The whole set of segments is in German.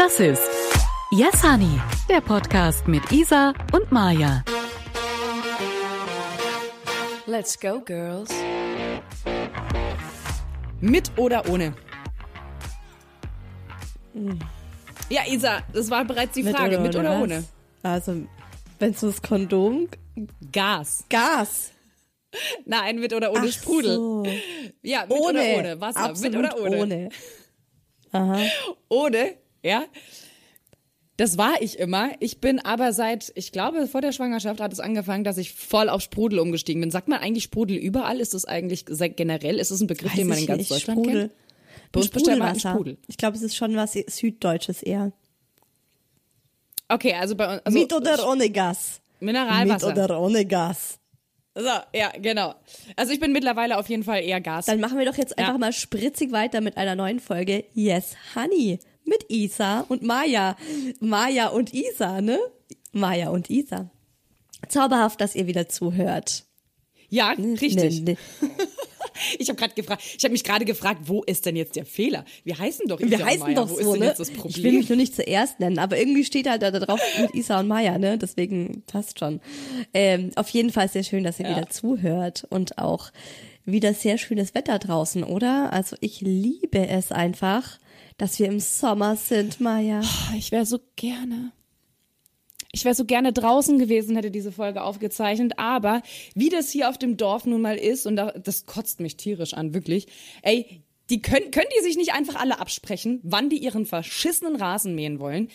Das ist Yes Honey, der Podcast mit Isa und Maja. Let's go, girls. Mit oder ohne? Ja, Isa, das war bereits die Frage. Mit oder, was? ohne? Also, wenn es das Kondom. Gas. Gas. Nein, mit oder ohne Ach Sprudel. so. Ja, mit Ohne. oder ohne. Wasser. Absolut mit oder ohne? ohne. Aha. Ohne, ja. Das war ich immer. Ich bin aber seit, ich glaube, vor der Schwangerschaft hat es angefangen, dass ich voll auf Sprudel umgestiegen bin. Sagt man eigentlich Sprudel überall? Ist das eigentlich sehr generell? Ist das ein Begriff, den man in ganz nicht. Deutschland Sprudel. kennt? Bei uns Sprudelwasser. Sprudel. Ich glaube, es ist schon was Süddeutsches eher. Okay, also bei uns. Also Mit oder ohne Gas? Mineralwasser. Mit oder ohne Gas? So, ja, genau. Also ich bin mittlerweile auf jeden Fall eher Gas. Dann machen wir doch jetzt Ja. einfach mal spritzig weiter mit einer neuen Folge Yes Honey mit Isa und Maja. Maja und Isa, ne? Maja und Isa. Zauberhaft, dass ihr wieder zuhört. ja, richtig. Ne, ne. Ich habe gerade gefragt, ich habe mich gerade gefragt, wo ist denn jetzt der Fehler? Wir heißen doch Isa Wir und heißen Maya. doch wo so, ist denn ne? jetzt das Ich will mich nur nicht zuerst nennen, aber irgendwie steht halt da drauf mit Isa und Maya, ne? Deswegen passt schon. Ähm, auf jeden Fall sehr schön, dass ihr Ja. wieder zuhört und auch wieder sehr schönes Wetter draußen, oder? Also ich liebe es einfach, dass wir im Sommer sind, Maya. Ich wäre so gerne. Ich wäre so gerne draußen gewesen, hätte diese Folge aufgezeichnet, aber wie das hier auf dem Dorf nun mal ist, und da, das kotzt mich tierisch an, wirklich, ey, die können, können die sich nicht einfach alle absprechen, wann die ihren verschissenen Rasen mähen wollen?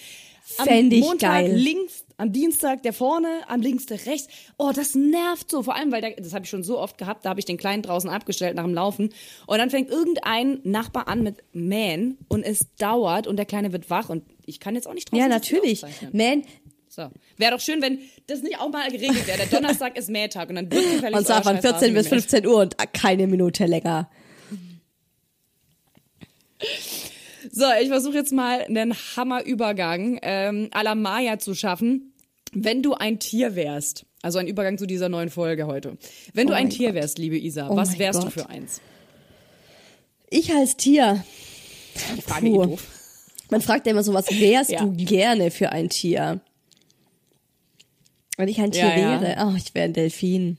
Am Fänd ich Montag geil. links, am Dienstag der vorne, am links der rechts. Oh, das nervt so. Vor allem, weil der, das habe ich schon so oft gehabt, da habe ich den Kleinen draußen abgestellt nach dem Laufen. Und dann fängt irgendein Nachbar an mit Mähen und es dauert und der Kleine wird wach und ich kann jetzt auch nicht draußen Ja, natürlich. Man, So. Wäre doch schön, wenn das nicht auch mal geregelt wäre. Der Donnerstag ist Mähtag und dann wird und zwar von scheiß 14 Rasen bis gemäht. 15 Uhr und keine Minute länger. So, ich versuche jetzt mal einen Hammerübergang ähm, à la Maya zu schaffen. Wenn du ein Tier wärst, also ein Übergang zu dieser neuen Folge heute. Wenn du Oh ein mein Tier Gott. wärst, liebe Isa, Oh was wärst du Gott. für eins? Ich als Tier. Die Frage eh doof. Man fragt ja immer so, was wärst Ja. du gerne für ein Tier? Wenn ich ein Tier Ja, ja. wäre, oh, ich wäre ein Delfin.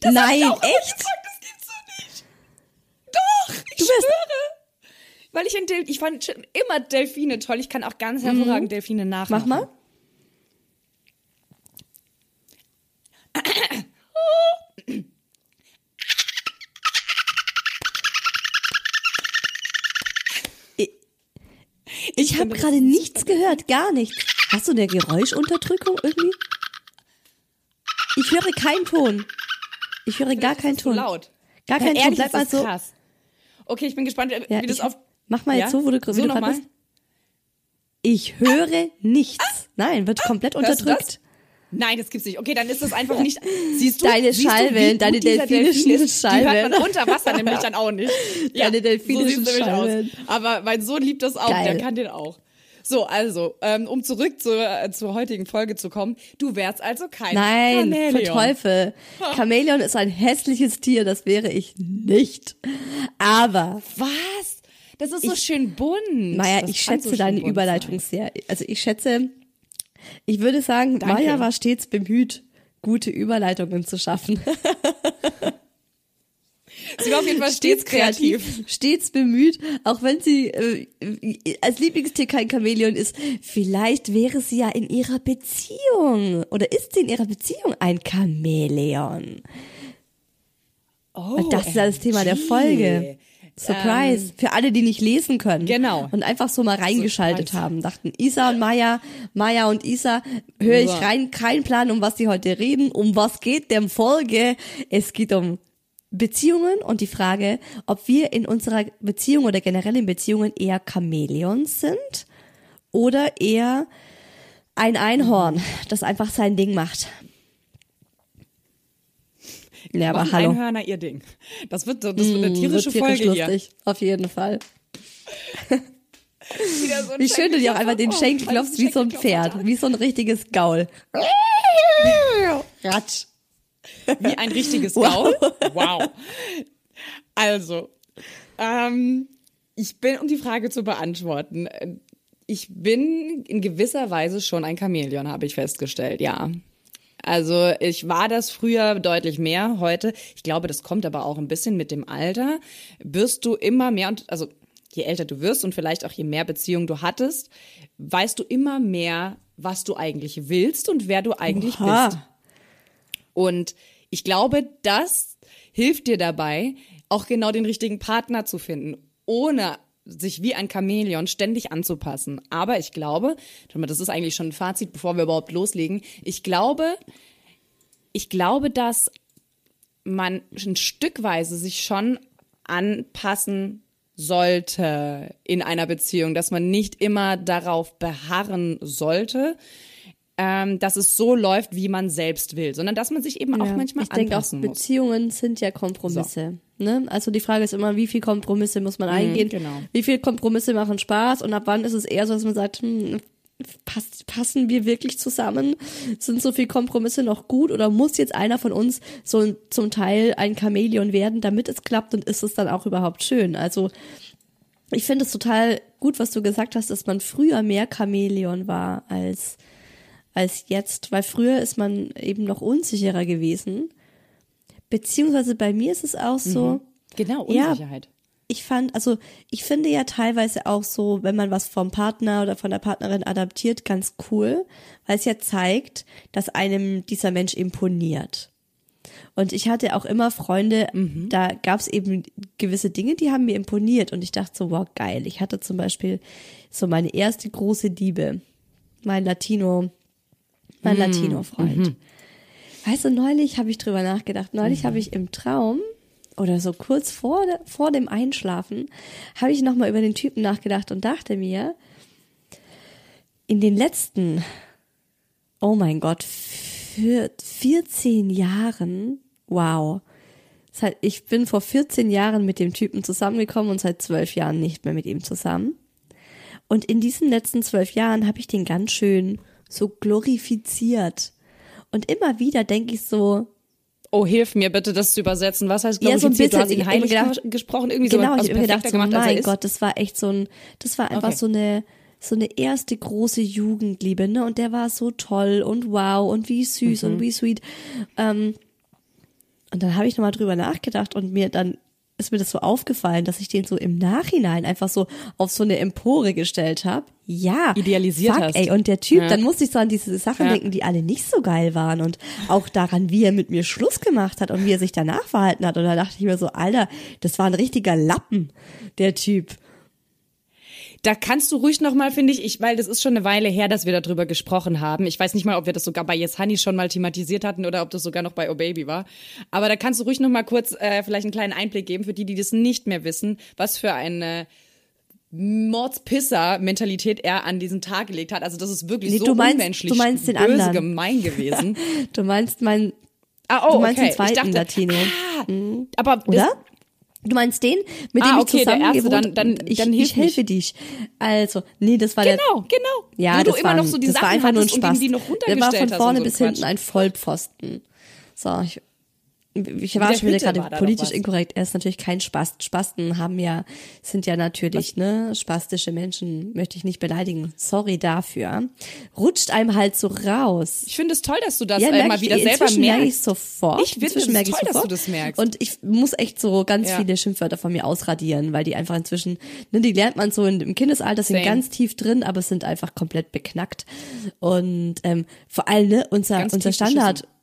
Das Nein, echt? Gesagt, das gibt's doch nicht. Doch, ich Du wärst- schwöre. Weil ich ein Del ich fand schon immer Delfine toll. Ich kann auch ganz hervorragend Delfine nachmachen. Mach mal. Ich habe gerade nichts gehört, gar nichts. Hast du eine Geräuschunterdrückung irgendwie? Ich höre keinen Ton. Ich höre gar keinen es zu Ton. laut. Gar keinen Ton. Bleib mal so. krass. Okay, ich bin gespannt, wie Ja, das ich- auf. mach mal jetzt so, wo du- wie so du mal. bist. Ich höre nichts. Nein, wird komplett Hörst du das? unterdrückt. Nein, das gibt's nicht. Okay, dann ist das einfach nicht. Siehst du? Deine siehst du, Schallwellen, gut deine delfinischen Delfin ist? Die hört Schallwellen. man unter Wasser nämlich dann auch nicht. Deine delfinischen so Schallwellen. aus. Aber mein Sohn liebt das auch, Geil. der kann den auch. So, also, ähm, um zurück zur, äh, zur heutigen Folge zu kommen. Du wärst also kein Nein, Chamäleon. Teufel. Chamäleon ist ein hässliches Tier, das wäre ich nicht. Aber, Was? Das ist so schön bunt. Das ich schätze so deine Überleitung sein. sehr. Also ich schätze, ich würde sagen, Danke. Maja war stets bemüht, gute Überleitungen zu schaffen. Sie war auf jeden Fall stets kreativ. stets bemüht, auch wenn sie äh, als Lieblingstier kein Chamäleon ist. Vielleicht wäre sie ja in ihrer Beziehung oder ist sie in ihrer Beziehung ein Chamäleon. Oh, Und das ist ja das Thema der. Folge. Surprise. Für alle, die nicht lesen können. Genau. Und einfach so mal reingeschaltet Surprise. haben. Dachten, Isa und Maya, Maya und Isa, höre ich rein, kein Plan, um was die heute reden. Um was geht dem Folge? Es geht um Beziehungen und die Frage, ob wir in unserer Beziehung oder generell in Beziehungen eher Chamäleons sind oder eher ein Einhorn, das einfach sein Ding macht. Ja, aber hallo. Einhörner ihr Ding. Das wird, das wird eine Mm, tierische tierisch Folge hier. lustig, auf jeden Fall. So Wie schön du dir auch einfach den. Schenkel klopfst wie so ein Pferd, wie so ein richtiges Gaul. Ratsch. Wie ein richtiges Wow. Gaul. Wow. Also, ähm, Ich bin, um die Frage zu beantworten, äh, ich bin in gewisser Weise schon ein Chamäleon, habe ich festgestellt, ja. Also ich war das früher deutlich mehr, heute. Ich glaube, das kommt aber auch ein bisschen mit dem Alter. Wirst du immer mehr und also je älter du wirst und vielleicht auch je mehr Beziehungen du hattest, weißt du immer mehr, was du eigentlich willst und wer du eigentlich Oha. bist. Und ich glaube, das hilft dir dabei, auch genau den richtigen Partner zu finden, ohne sich wie ein Chamäleon ständig anzupassen. Aber ich glaube, das ist eigentlich schon ein Fazit, bevor wir überhaupt loslegen. Ich glaube, ich glaube, dass man ein Stückweise sich schon anpassen sollte in einer Beziehung, dass man nicht immer darauf beharren sollte, ähm, dass es so läuft, wie man selbst will, sondern dass man sich eben auch Ja, manchmal ich denke auch, muss. Beziehungen sind ja Kompromisse. Ne? Also die Frage ist immer, wie viel Kompromisse muss man eingehen? genau. Wie viel Kompromisse machen Spaß? Und ab wann ist es eher so, dass man sagt, hm, passt, passen wir wirklich zusammen? Sind so viel Kompromisse noch gut? Oder muss jetzt einer von uns so zum Teil ein Chamäleon werden, damit es klappt und ist es dann auch überhaupt schön? Also ich finde es total gut, was du gesagt hast, dass man früher mehr Chamäleon war als als jetzt, weil früher ist man eben noch unsicherer gewesen. Beziehungsweise bei mir ist es auch so, Genau, Ja. Unsicherheit. ich fand, also ich finde ja teilweise auch so, wenn man was vom Partner oder von der Partnerin adaptiert, ganz cool, weil es ja zeigt, dass einem dieser Mensch imponiert. Und ich hatte auch immer Freunde, da gab es eben gewisse Dinge, die haben mir imponiert. Und ich dachte so, wow, geil. Ich hatte zum Beispiel so meine erste große Liebe, mein Latino, mein Latino-Freund. Weißt du, neulich habe ich drüber nachgedacht. Neulich habe ich im Traum oder so kurz vor, vor dem Einschlafen habe ich nochmal über den Typen nachgedacht und dachte mir, in den letzten, oh mein Gott, für 14 Jahren, wow. Ich bin vor 14 Jahren mit dem Typen zusammengekommen und seit 12 Jahren nicht mehr mit ihm zusammen. Und in diesen letzten zwölf Jahren habe ich den ganz schön so glorifiziert. Und immer wieder denke ich so, Oh, hilf mir bitte, das zu übersetzen. Was heißt Ja, so ein glorifiziert? Du hast bisschen. ihn heilig gedacht- gesprochen, irgendwie so genau, also ich habe mir gedacht, so, gemacht, als er mein. Gott, das war echt so ein, das war einfach Okay. so eine, so eine erste große Jugendliebe, ne? Und der war so toll und wow und wie süß Mhm. und wie sweet. Ähm, und dann habe ich nochmal drüber nachgedacht und mir dann ist mir das so aufgefallen, dass ich den so im Nachhinein einfach so auf so eine Empore gestellt habe. Ja. Idealisiert fuck, hast. ey. Und der Typ, Ja. dann musste ich so an diese Sachen Ja. denken, die alle nicht so geil waren und auch daran, wie er mit mir Schluss gemacht hat und wie er sich danach verhalten hat. Und da dachte ich mir so, Alter, das war ein richtiger Lappen, der Typ. Da kannst du ruhig noch mal, finde ich, ich, weil das ist schon eine Weile her, dass wir darüber gesprochen haben. Ich weiß nicht mal, ob wir das sogar bei Yes Honey schon mal thematisiert hatten oder ob das sogar noch bei Oh Baby war. Aber da kannst du ruhig noch mal kurz äh, vielleicht einen kleinen Einblick geben für die, die das nicht mehr wissen, was für eine Mordspisser-Mentalität er an diesen Tag gelegt hat. Also das ist wirklich Nee, so du meinst- unmenschlich du meinst den böse anderen. gemein gewesen. Du meinst mein, Ah, oh, du meinst okay. den zweiten ich dachte, Latino, Ah, aber das, oder? Du meinst den, mit dem Ah, ich okay, der zusammen erste, gewohnt dann- dann- ich, dann hilf ich helfe dich. Also, nee, das war der Genau, genau. Ja, Wo das du immer war, noch so die das Sachen war einfach nur ein Spaß. der war von vorne bis Quatsch. hinten ein Vollpfosten. So, ich, ich war schon wieder gerade politisch was. inkorrekt. Er ist natürlich kein Spast. Spasten haben ja, sind ja natürlich, ne, spastische Menschen möchte ich nicht beleidigen. Sorry dafür. Rutscht einem halt so raus. Ich finde es toll, dass du das Ja, äh, mal ich, wieder selber inzwischen merke ich merkst. sofort. Ich finde es merke ich toll, dass du das merkst. Und ich muss echt so ganz Ja. viele Schimpfwörter von mir ausradieren, weil die einfach inzwischen, ne, die lernt man so in, im Kindesalter, sind Same. ganz tief drin, aber sind einfach komplett beknackt. Und ähm, vor allem, ne, unser, Ganz unser tief beschissen.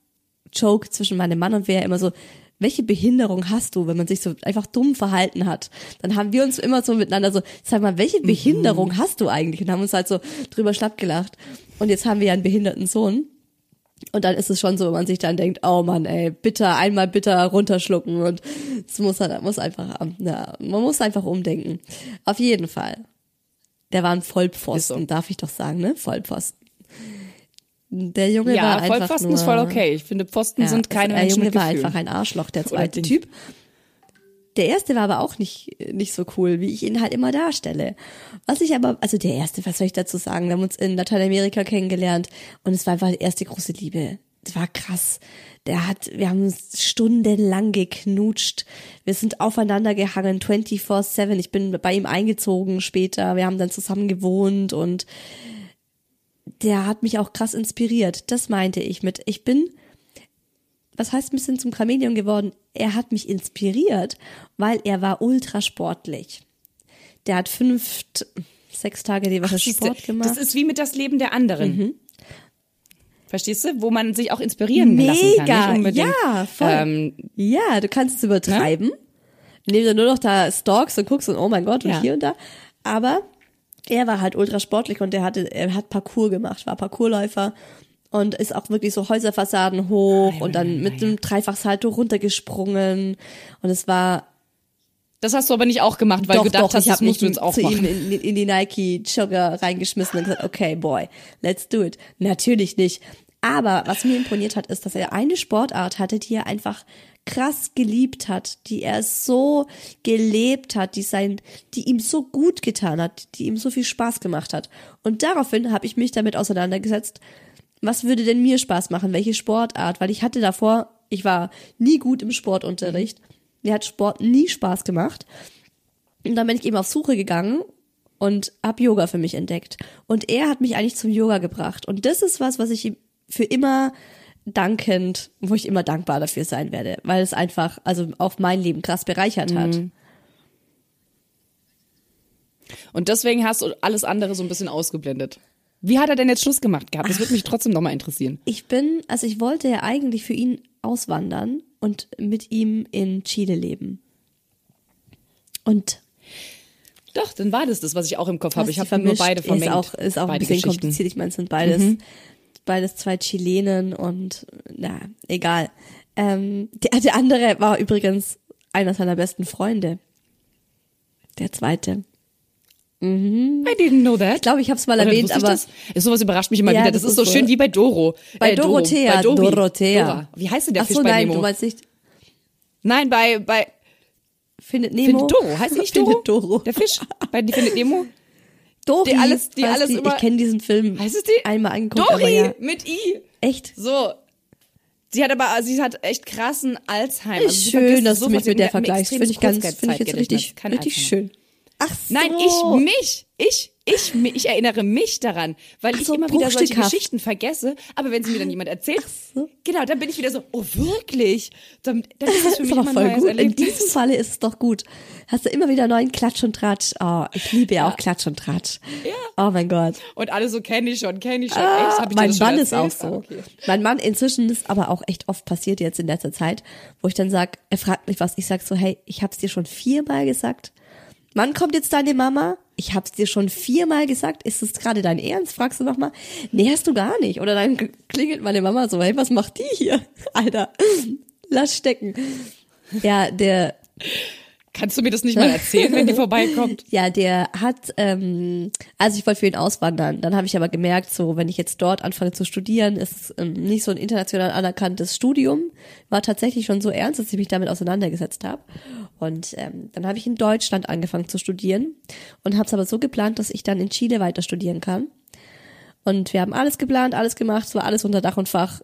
Standard-Joke zwischen meinem Mann und wer immer so, welche Behinderung hast du, wenn man sich so einfach dumm verhalten hat? Dann haben wir uns immer so miteinander so, sag mal, welche Mhm. Behinderung hast du eigentlich? Und haben uns halt so drüber schlapp gelacht. Und jetzt haben wir ja einen behinderten Sohn. Und dann ist es schon so, wenn man sich dann denkt, oh Mann, ey, bitter, einmal bitter runterschlucken und es muss halt, muss einfach, ja, man muss einfach umdenken. Auf jeden Fall. Der war ein Vollpfosten, so. darf ich doch sagen, ne? Vollpfosten. Der Junge war Ja, einfach Vollpfosten nur, ist voll okay. Ich finde, Pfosten ja, sind keine der Menschen Junge mit war einfach ein Arschloch, der zweite. Typ. Der erste war aber auch nicht, nicht so cool, wie ich ihn halt immer darstelle. Was ich aber, also der erste, was soll ich dazu sagen? Wir haben uns in Lateinamerika kennengelernt und es war einfach die erste große Liebe. das war krass. Der hat, wir haben uns stundenlang geknutscht. Wir sind aufeinander gehangen, 24-7. Ich bin bei ihm eingezogen später. Wir haben dann zusammen gewohnt und der hat mich auch krass inspiriert. Das meinte ich mit, ich bin, was heißt ein bisschen zum Chamäleon geworden? Er hat mich inspiriert, weil er war ultra sportlich. Der hat fünf, sechs Tage die Woche Siehste, Sport gemacht. Das ist wie mit das Leben der anderen. Verstehst du? Wo man sich auch inspirieren lassen kann. Mega, ja, voll. Ähm, Ja, du kannst es übertreiben, indem du nur noch da stalkst und guckst und oh mein Gott und Ja. hier und da. Aber er war halt ultra sportlich und er hatte, er hat Parcours gemacht, war Parcoursläufer und ist auch wirklich so Häuserfassaden hoch und dann mit einem Dreifachsalto runtergesprungen und es war das hast du aber nicht auch gemacht, weil doch, du gedacht doch, hast, ich das habe musst du jetzt auch zu ihm machen. in, in, in die Nike Jogger reingeschmissen und gesagt, okay, boy, let's do it. Natürlich nicht. Aber was mir imponiert hat, ist, dass er eine Sportart hatte, die er einfach krass geliebt hat, die er so gelebt hat, die sein, die ihm so gut getan hat, die ihm so viel Spaß gemacht hat. Und daraufhin habe ich mich damit auseinandergesetzt, was würde denn mir Spaß machen, welche Sportart, weil ich hatte davor, ich war nie gut im Sportunterricht, mir hat Sport nie Spaß gemacht. Und dann bin ich eben auf Suche gegangen und hab Yoga für mich entdeckt. Und er hat mich eigentlich zum Yoga gebracht. Und das ist was, was ich ihm für immer dankend, wo ich immer dankbar dafür sein werde, weil es einfach, also auf mein Leben krass bereichert hat. Und deswegen hast du alles andere so ein bisschen ausgeblendet. Wie hat er denn jetzt Schluss gemacht gehabt? Das würde mich trotzdem nochmal interessieren. Ich bin, also ich wollte ja eigentlich für ihn auswandern und mit ihm in Chile leben. Und Doch, dann war das das, was ich auch im Kopf habe. Ich habe nur vermischt, beide vermengt. Ist auch, ist auch ein bisschen kompliziert. Ich meine, es sind beides, Mhm. Beides zwei Chilenen und na, egal. Ähm, der, der andere war übrigens einer seiner besten Freunde. Der zweite. I didn't know that. Ich glaube, ich habe es mal Oder erwähnt, aber das? Ist sowas überrascht mich immer Ja, wieder. das Das, ist so so. schön wie bei Doro. bei Äh, Doro, Dorothea, bei Dori. Dorothea. Dora. Wie heißt denn der Ach Fisch so, bei nein, Nemo? du meinst nicht Nein, bei bei Findet Nemo? Findet Doro. Heißt nicht Doro? Findet Doro. Der Fisch bei Findet Nemo. Dori, Die alles- die alles die, immer- Ich kenne diesen Film Heißt es die? einmal angeguckt, Dori ja. mit I. Echt? So. Sie hat aber, sie hat echt krassen Alzheimer. Also schön, dass du mich mit der vergleichst. Finde ich ganz, finde ich jetzt richtig, richtig schön. Ach so. Nein, ich mich, ich, ich, ich erinnere mich daran, weil Ach ich so, immer wieder solche. Geschichten vergesse. Aber wenn sie mir dann jemand erzählt, so. genau, dann bin ich wieder so, oh wirklich? Dann, dann ist das für ist mich aber immer voll gut. In Erlebnis. diesem Falle ist es doch gut. Hast du immer wieder neuen Klatsch und Tratsch. Oh, ich liebe ja auch Klatsch und Tratsch. Oh mein Gott. Und alle so kenne ich schon, kenne ich schon. Ah, echt? Hab ich mein das schon Mann ist auch so. Ah, okay. Mein Mann inzwischen ist aber auch echt oft passiert jetzt in letzter Zeit, wo ich dann sag, er fragt mich was, ich sag so, hey, ich hab's dir schon viermal gesagt. Wann kommt jetzt deine Mama? Ich hab's dir schon viermal gesagt. Ist es gerade dein Ernst? Fragst du nochmal? Nee, hast du gar nicht. Oder dann klingelt meine Mama so, hey, was macht die hier? Alter, lass stecken. Ja, der, Kannst du mir das nicht mal erzählen, wenn die vorbeikommt? ja, der hat, ähm, also ich wollte für ihn auswandern. Dann habe ich aber gemerkt, so wenn ich jetzt dort anfange zu studieren, ist es ähm, nicht so ein international anerkanntes Studium. War tatsächlich schon so ernst, dass ich mich damit auseinandergesetzt habe. Und ähm, dann habe ich in Deutschland angefangen zu studieren und habe es aber so geplant, dass ich dann in Chile weiter studieren kann. Und wir haben alles geplant, alles gemacht, es war alles unter Dach und Fach.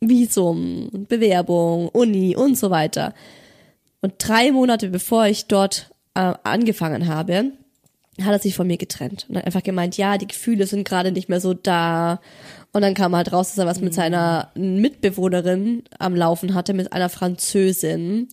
Visum, Bewerbung, Uni und so weiter. Und drei Monate bevor ich dort äh, angefangen habe, hat er sich von mir getrennt und hat einfach gemeint, ja, die Gefühle sind gerade nicht mehr so da. Und dann kam halt raus, dass er was mit seiner Mitbewohnerin am Laufen hatte, mit einer Französin.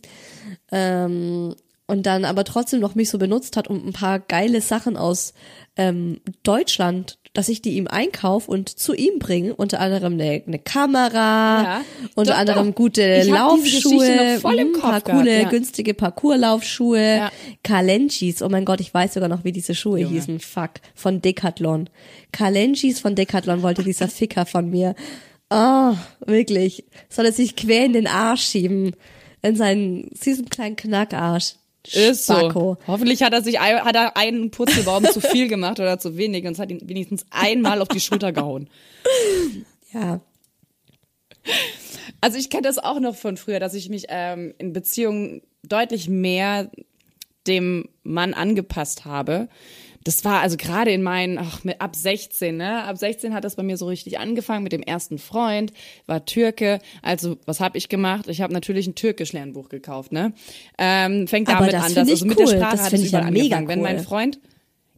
Ähm, und dann aber trotzdem noch mich so benutzt hat, um ein paar geile Sachen aus ähm, Deutschland, dass ich die ihm einkauf und zu ihm bringe. Unter anderem eine, eine Kamera, Ja. unter Doch, anderem doch. gute Laufschuhe, mm, Kopf paar gehabt, coole, ja. günstige Parkourlaufschuhe, Ja. Kalenchis. Oh mein Gott, ich weiß sogar noch, wie diese Schuhe Junge. hießen. Fuck. Von Decathlon. Kalenchis von Decathlon wollte dieser Ficker von mir. Oh, wirklich. Soll er sich quer in den Arsch schieben. In seinen süßen kleinen Knackarsch. Ist so. Hoffentlich hat er sich ein- hat er einen Purzelbaum zu viel gemacht oder zu wenig und es hat ihn wenigstens einmal auf die Schulter gehauen. Ja. Also ich kenne das auch noch von früher, dass ich mich ähm, in Beziehungen deutlich mehr dem Mann angepasst habe. Das war also gerade in meinen, ach, mit ab 16, ne? Ab 16 hat das bei mir so richtig angefangen mit dem ersten Freund, war Türke. Also, was habe ich gemacht? Ich habe natürlich ein Türkisch-Lernbuch gekauft, ne? Ähm, fängt damit das an, dass also mit cool. der Sprache Das hat es ich ja mega angefangen. Wenn mein cool. Freund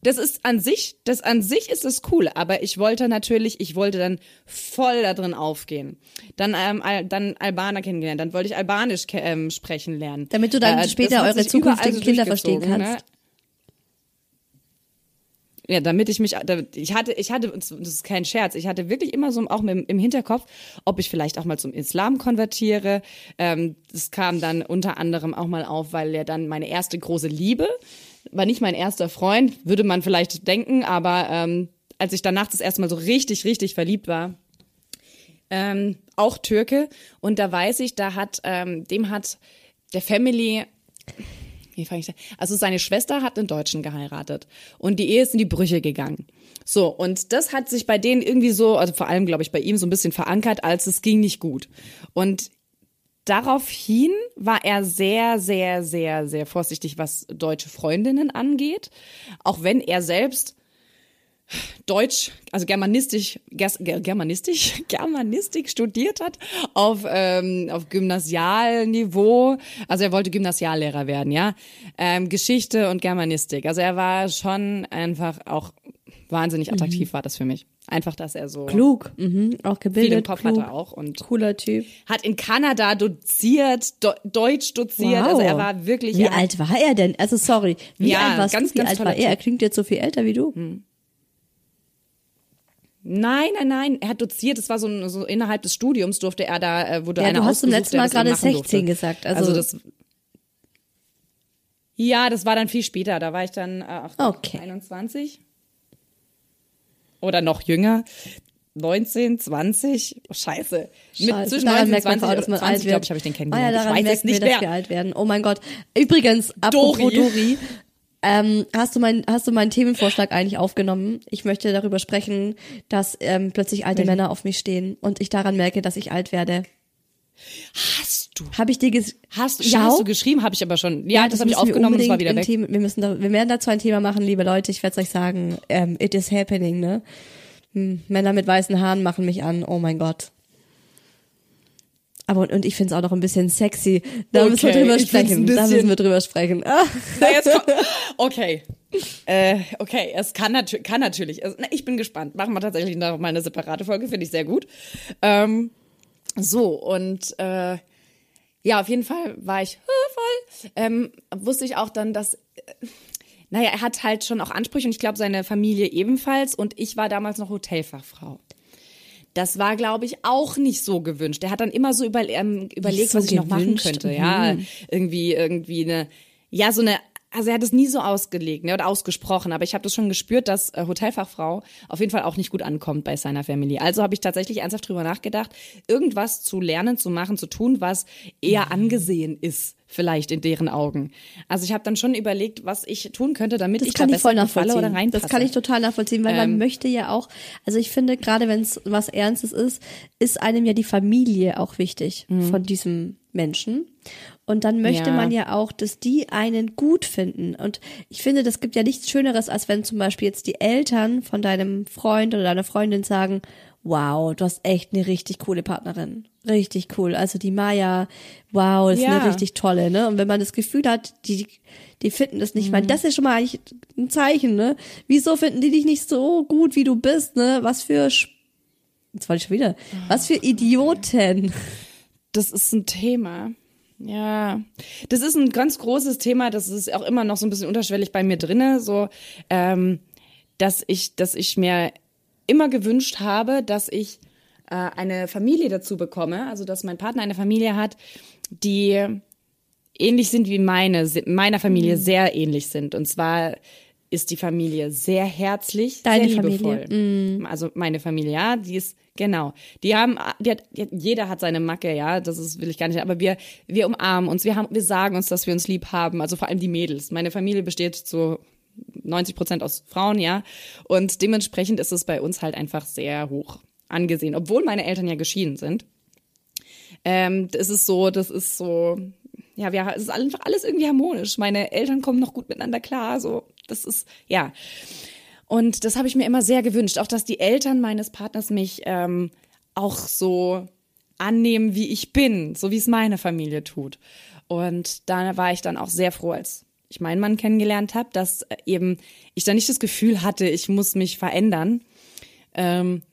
das ist an sich, das an sich ist es cool, aber ich wollte natürlich, ich wollte dann voll da drin aufgehen. Dann ähm, Al dann Albaner kennengelernt, dann wollte ich Albanisch ähm, sprechen lernen. Damit du dann Äh, das später eure zukünftigen Kinder verstehen durchgezogen, kannst. Ne? Ja, damit ich mich, ich hatte, ich hatte, das ist kein Scherz, ich hatte wirklich immer so auch im, Hinterkopf, ob ich vielleicht auch mal zum Islam konvertiere. Ähm, das kam dann unter anderem auch mal auf, weil er dann meine erste große Liebe, war nicht mein erster Freund, würde man vielleicht denken, aber ähm, als ich danach das erste Mal so richtig, richtig verliebt war, ähm, auch Türke. Und da weiß ich, da hat, ähm, dem hat der Family, wie fange ich da? Also seine Schwester hat einen Deutschen geheiratet und die Ehe ist in die Brüche gegangen. So, und das hat sich bei denen irgendwie so, also vor allem, glaube ich, bei ihm so ein bisschen verankert, als es ging nicht gut. Und daraufhin war er sehr, sehr, sehr, sehr vorsichtig, was deutsche Freundinnen angeht. Auch wenn er selbst Deutsch, also Germanistisch, Germanistisch, Germanistik studiert hat auf, ähm, auf Gymnasialniveau. Also er wollte Gymnasiallehrer werden, ja. Ähm, Geschichte und Germanistik. Also er war schon einfach auch wahnsinnig attraktiv, war das für mich. Einfach, dass er so Klug, mhm. auch viel im gebildet, Kopf klug. hatte auch und Cooler Typ. hat in Kanada doziert, Do Deutsch doziert. Also er war wirklich. Wie alt war er denn? Also sorry, wie Ja, alt warst ganz, du? Wie ganz alt war er? Er klingt jetzt so viel älter wie du. Nein, nein, nein. Er hat doziert. Das war so, ein, so innerhalb des Studiums durfte er da, äh, wurde Ja, einer du hast zum letzten Mal gerade machen 16 durfte. gesagt, also- das. Ja, das war dann viel später. Da war ich dann äh, ach, Okay. 21 oder noch jünger. 19, 20, oh, scheiße. Mit Scheiße, zwischen daran 19 und merkt man 20, auch, dass man 20 alt glaube wird. ich, habe ich den ja, kennengelernt. daran ich weiß es nicht wir, dass mehr. wir alt werden. Oh mein Gott. Übrigens, apropos Dori. Dori, ähm, hast du mein, hast du meinen Themenvorschlag eigentlich aufgenommen? Ich möchte darüber sprechen, dass ähm, plötzlich alte Männer auf mich stehen und ich daran merke, dass ich alt werde. Hast du? Habe ich dir ges Hast. Ja, hast du geschrieben? Habe ich aber schon. Ja, das, habe ich aufgenommen und es war wieder weg. Thema, wir müssen da, wir werden dazu ein Thema machen, liebe Leute. Ich werde es euch sagen. Ähm, it is happening, ne? Hm, Männer mit weißen Haaren machen mich an. Oh mein Gott. Aber und, und ich finde es auch noch ein bisschen sexy. Da müssen wir Okay, drüber sprechen. Da müssen wir drüber sprechen. Ah. Na, jetzt komm. Okay. Äh, okay, es kann, natür kann natürlich. Also, na, ich bin gespannt. Machen wir tatsächlich noch mal eine separate Folge, finde ich sehr gut. Ähm, so, und äh, ja, auf jeden Fall war ich äh, voll. Ähm, wusste ich auch dann, dass. Äh, naja, er hat halt schon auch Ansprüche und ich glaube, seine Familie ebenfalls. Und ich war damals noch Hotelfachfrau. Das war, glaube ich, auch nicht so gewünscht. Er hat dann immer so über, ähm, überlegt, so was ich noch machen gewünscht? könnte. Ja, irgendwie, irgendwie eine, ja, so eine, also er hat es nie so ausgelegt ne, oder ausgesprochen, aber ich habe das schon gespürt, dass äh, Hotelfachfrau auf jeden Fall auch nicht gut ankommt bei seiner Familie. Also habe ich tatsächlich ernsthaft drüber nachgedacht, irgendwas zu lernen, zu machen, zu tun, was eher angesehen ist, vielleicht in deren Augen. Also ich habe dann schon überlegt, was ich tun könnte, damit Das ich kann da ich voll nachvollziehen. oder reinpasse. Das kann ich total nachvollziehen, weil man möchte ja auch, also ich finde, gerade wenn es was Ernstes ist, ist einem ja die Familie auch wichtig von diesem Menschen. Und dann möchte Ja. man ja auch, dass die einen gut finden. Und ich finde, das gibt ja nichts Schöneres, als wenn zum Beispiel jetzt die Eltern von deinem Freund oder deiner Freundin sagen, wow, du hast echt eine richtig coole Partnerin. Richtig cool. Also die Maya, wow, das ist Ja. eine richtig tolle, ne? Und wenn man das Gefühl hat, die, die finden das nicht, weil das ist schon mal eigentlich ein Zeichen, ne? Wieso finden die dich nicht so gut, wie du bist, ne? Was für, jetzt wollte ich schon wieder, was für Idioten. das ist ein Thema. Ja, das ist ein ganz großes Thema. Das ist auch immer noch so ein bisschen unterschwellig bei mir drinne, so, ähm, dass ich, dass ich mir immer gewünscht habe, dass ich äh, eine Familie dazu bekomme, also dass mein Partner eine Familie hat, die ähnlich sind wie meine, meiner Familie Mhm. sehr ähnlich sind. Und zwar ist die Familie sehr herzlich, Deine sehr Familie. Mhm. liebevoll. Also meine Familie, ja, die ist genau. Die haben, die hat, die hat, jeder hat seine Macke, ja, das ist will ich gar nicht. Aber wir, wir umarmen uns, wir haben, wir sagen uns, dass wir uns lieb haben. Also vor allem die Mädels. Meine Familie besteht zu 90 Prozent aus Frauen, ja, und dementsprechend ist es bei uns halt einfach sehr hoch angesehen, obwohl meine Eltern ja geschieden sind. Ähm, das ist so, das ist so, ja, wir, es ist einfach alles irgendwie harmonisch. Meine Eltern kommen noch gut miteinander klar, so, das ist, ja. Und das habe ich mir immer sehr gewünscht, auch dass die Eltern meines Partners mich ähm, auch so annehmen, wie ich bin, so wie es meine Familie tut. Und da war ich dann auch sehr froh, als ich meinen Mann kennengelernt habe, dass äh, eben ich da nicht das Gefühl hatte, ich muss mich verändern. Ähm,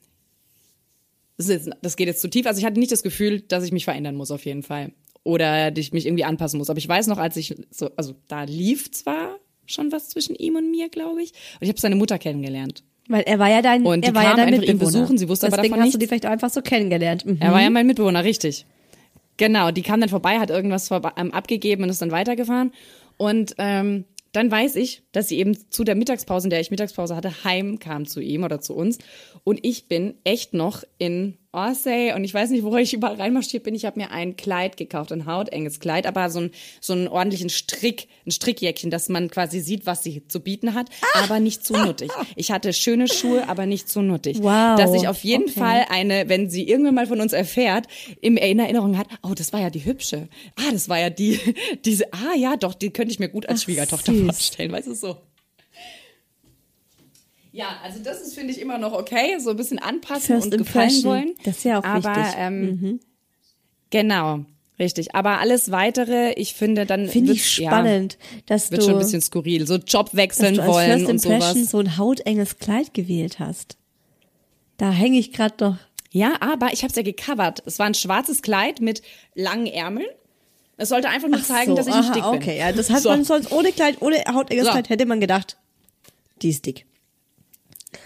das, ist jetzt, das geht jetzt zu tief. Also ich hatte nicht das Gefühl, dass ich mich verändern muss auf jeden Fall oder dass ich mich irgendwie anpassen muss. Aber ich weiß noch, als ich so, also da lief zwar schon was zwischen ihm und mir, glaube ich, und ich habe seine Mutter kennengelernt. Weil er war ja dein, Und er war ja dein einfach ihn Mitbewohner. besuchen, sie wusste aber Deswegen davon hast du die nichts. vielleicht einfach so kennengelernt. Mhm. Er war ja mein Mitbewohner, richtig. Genau, die kam dann vorbei, hat irgendwas vorbe- ähm, abgegeben und ist dann weitergefahren. Und ähm, dann weiß ich, dass sie eben zu der Mittagspause, in der ich Mittagspause hatte, heimkam zu ihm oder zu uns. Und ich bin echt noch in Orsay und ich weiß nicht, wo ich überall reinmarschiert bin. Ich habe mir ein Kleid gekauft, ein hautenges Kleid, aber so, ein, so einen ordentlichen Strick, ein Strickjäckchen, dass man quasi sieht, was sie zu bieten hat, aber nicht zu nuttig. Ich hatte schöne Schuhe, aber nicht zu nuttig. Wow, Dass ich auf jeden okay. Fall eine, wenn sie irgendwann mal von uns erfährt, im in Erinnerung hat, oh, das war ja die hübsche. Ah, das war ja die, diese, ah ja, doch, die könnte ich mir gut als Ach, Schwiegertochter süß. vorstellen, weißt du so. Ja, also das ist, finde ich, immer noch okay, so ein bisschen anpassen First und gefallen impression, wollen. das ist ja auch Aber, wichtig. Ähm, Genau, richtig. Aber alles weitere, ich finde, dann Finde ich spannend, dass Ja, wird du, schon ein bisschen skurril. So Job dass wechseln du als wollen First und Impression sowas. so ein hautenges Kleid gewählt hast. Da hänge ich gerade noch. Ja, aber ich habe es ja gecovert. Es war ein schwarzes Kleid mit langen Ärmeln. Es sollte einfach nur zeigen, so, dass ich nicht aha, dick bin. Okay, ja, das hat So. man sonst ohne Kleid, ohne hautenges So. Kleid hätte man gedacht, die ist dick.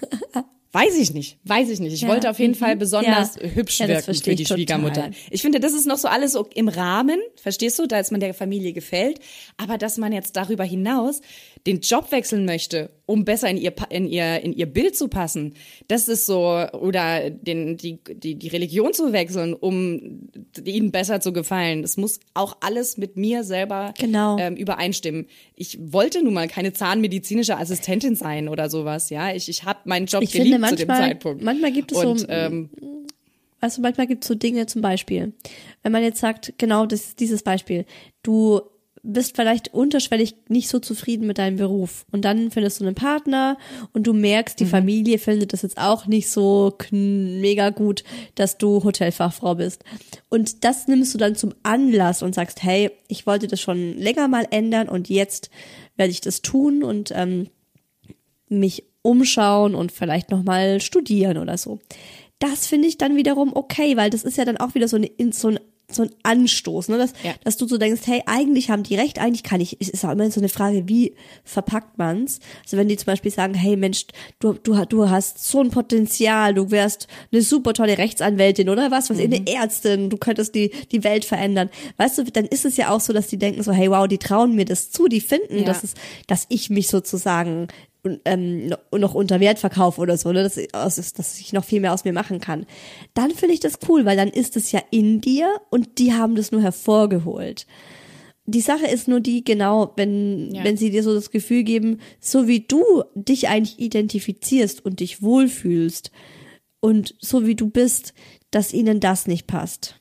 Weiß ich nicht, weiß ich nicht. Ich Ja, wollte auf jeden mhm. Fall besonders Ja. hübsch Ja, wirken für die ich. Schwiegermutter. Ich finde, das ist noch so alles so im Rahmen, verstehst du, dass man der Familie gefällt, aber dass man jetzt darüber hinaus den Job wechseln möchte, um besser in ihr in ihr in ihr Bild zu passen. Das ist so oder den die die die Religion zu wechseln, um ihnen besser zu gefallen. Das muss auch alles mit mir selber Genau. ähm, übereinstimmen. Ich wollte nun mal keine zahnmedizinische Assistentin sein oder sowas, ja. Ich ich habe meinen Job Ich geliebt finde zu dem manchmal- Zeitpunkt. manchmal gibt es und, so- ähm, Also manchmal gibt es so Dinge, zum Beispiel, wenn man jetzt sagt, genau das, dieses Beispiel, du bist vielleicht unterschwellig nicht so zufrieden mit deinem Beruf und dann findest du einen Partner und du merkst, Mhm. die Familie findet das jetzt auch nicht so mega gut, dass du Hotelfachfrau bist. Und das nimmst du dann zum Anlass und sagst, hey, ich wollte das schon länger mal ändern und jetzt werde ich das tun und ähm, mich umschauen und vielleicht noch mal studieren oder so. Das finde ich dann wiederum okay, weil das ist ja dann auch wieder so, eine, so ein so ein Anstoß, ne? dass, Ja. dass du so denkst, hey, eigentlich haben die recht, eigentlich kann ich, es ist auch immer so eine Frage, wie verpackt man's? Also wenn die zum Beispiel sagen, hey Mensch, du, du, du hast so ein Potenzial, du wärst eine super tolle Rechtsanwältin oder was, was eine Ärztin, du könntest die, die Welt verändern. Weißt du, dann ist es ja auch so, dass die denken so, hey wow, die trauen mir das zu, die finden, Ja. dass es, dass ich mich sozusagen ähm, noch- unter Wert verkaufe oder so, ne? dass, dass ich noch viel mehr aus mir machen kann. Dann finde ich das cool, weil dann ist es ja in dir und die haben das nur hervorgeholt. Die Sache ist nur die, genau, wenn, Ja. wenn sie dir so das Gefühl geben, so wie du dich eigentlich identifizierst und dich wohlfühlst und so wie du bist, dass ihnen das nicht passt.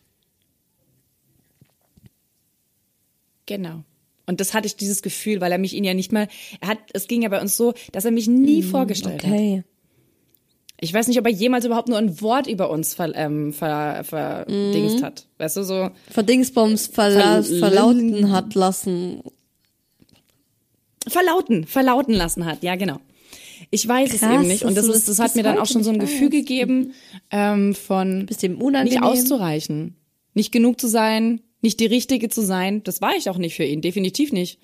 Genau. Und das hatte ich dieses Gefühl, weil er mich ihn ja nicht mal, er hat, es ging ja bei uns so, dass er mich nie vorgestellt hat. Mm, Okay. Ich weiß nicht, ob er jemals überhaupt nur ein Wort über uns ver, ähm, ver, verdingst hat. Weißt du, so, Verdingsbums verla Verl- verlauten hat lassen. verlauten, verlauten lassen hat. Ja, genau. Ich weiß es Krass, eben nicht. Und das, ist, das hat mir dann auch schon so ein Gefühl weißt. gegeben ähm, von nicht auszureichen, nicht genug zu sein, nicht die Richtige zu sein. Das war ich auch nicht für ihn, definitiv nicht.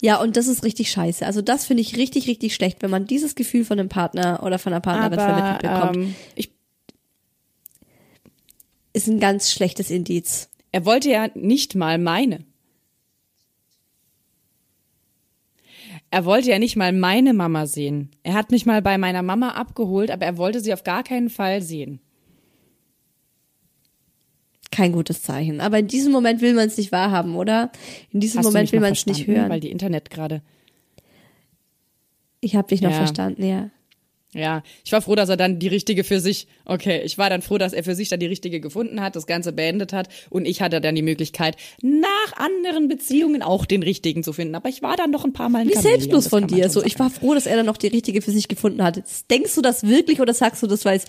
Ja, und das ist richtig scheiße. Also das finde ich richtig, richtig schlecht, wenn man dieses Gefühl von einem Partner oder von einer Partnerin vermittelt bekommt. ähm, ich, Ist ein ganz schlechtes Indiz. er wollte ja nicht mal meine. Er wollte ja nicht mal meine Mama sehen. Er hat mich mal bei meiner Mama abgeholt, aber er wollte sie auf gar keinen Fall sehen. Kein gutes Zeichen. Aber in diesem Moment will man es nicht wahrhaben, oder? In diesem Hast Moment will man es nicht hören. Weil die Internet gerade. ich habe dich noch Ja. verstanden, ja. Ja, ich war froh, dass er dann die richtige für sich, okay, ich war dann froh, dass er für sich dann die richtige gefunden hat, das Ganze beendet hat und ich hatte dann die Möglichkeit, nach anderen Beziehungen auch den richtigen zu finden. Aber ich war dann noch ein paar Mal ein Wie selbstlos von dir. So, ich war froh, dass er dann noch die richtige für sich gefunden hat. Denkst du das wirklich oder sagst du das, weil es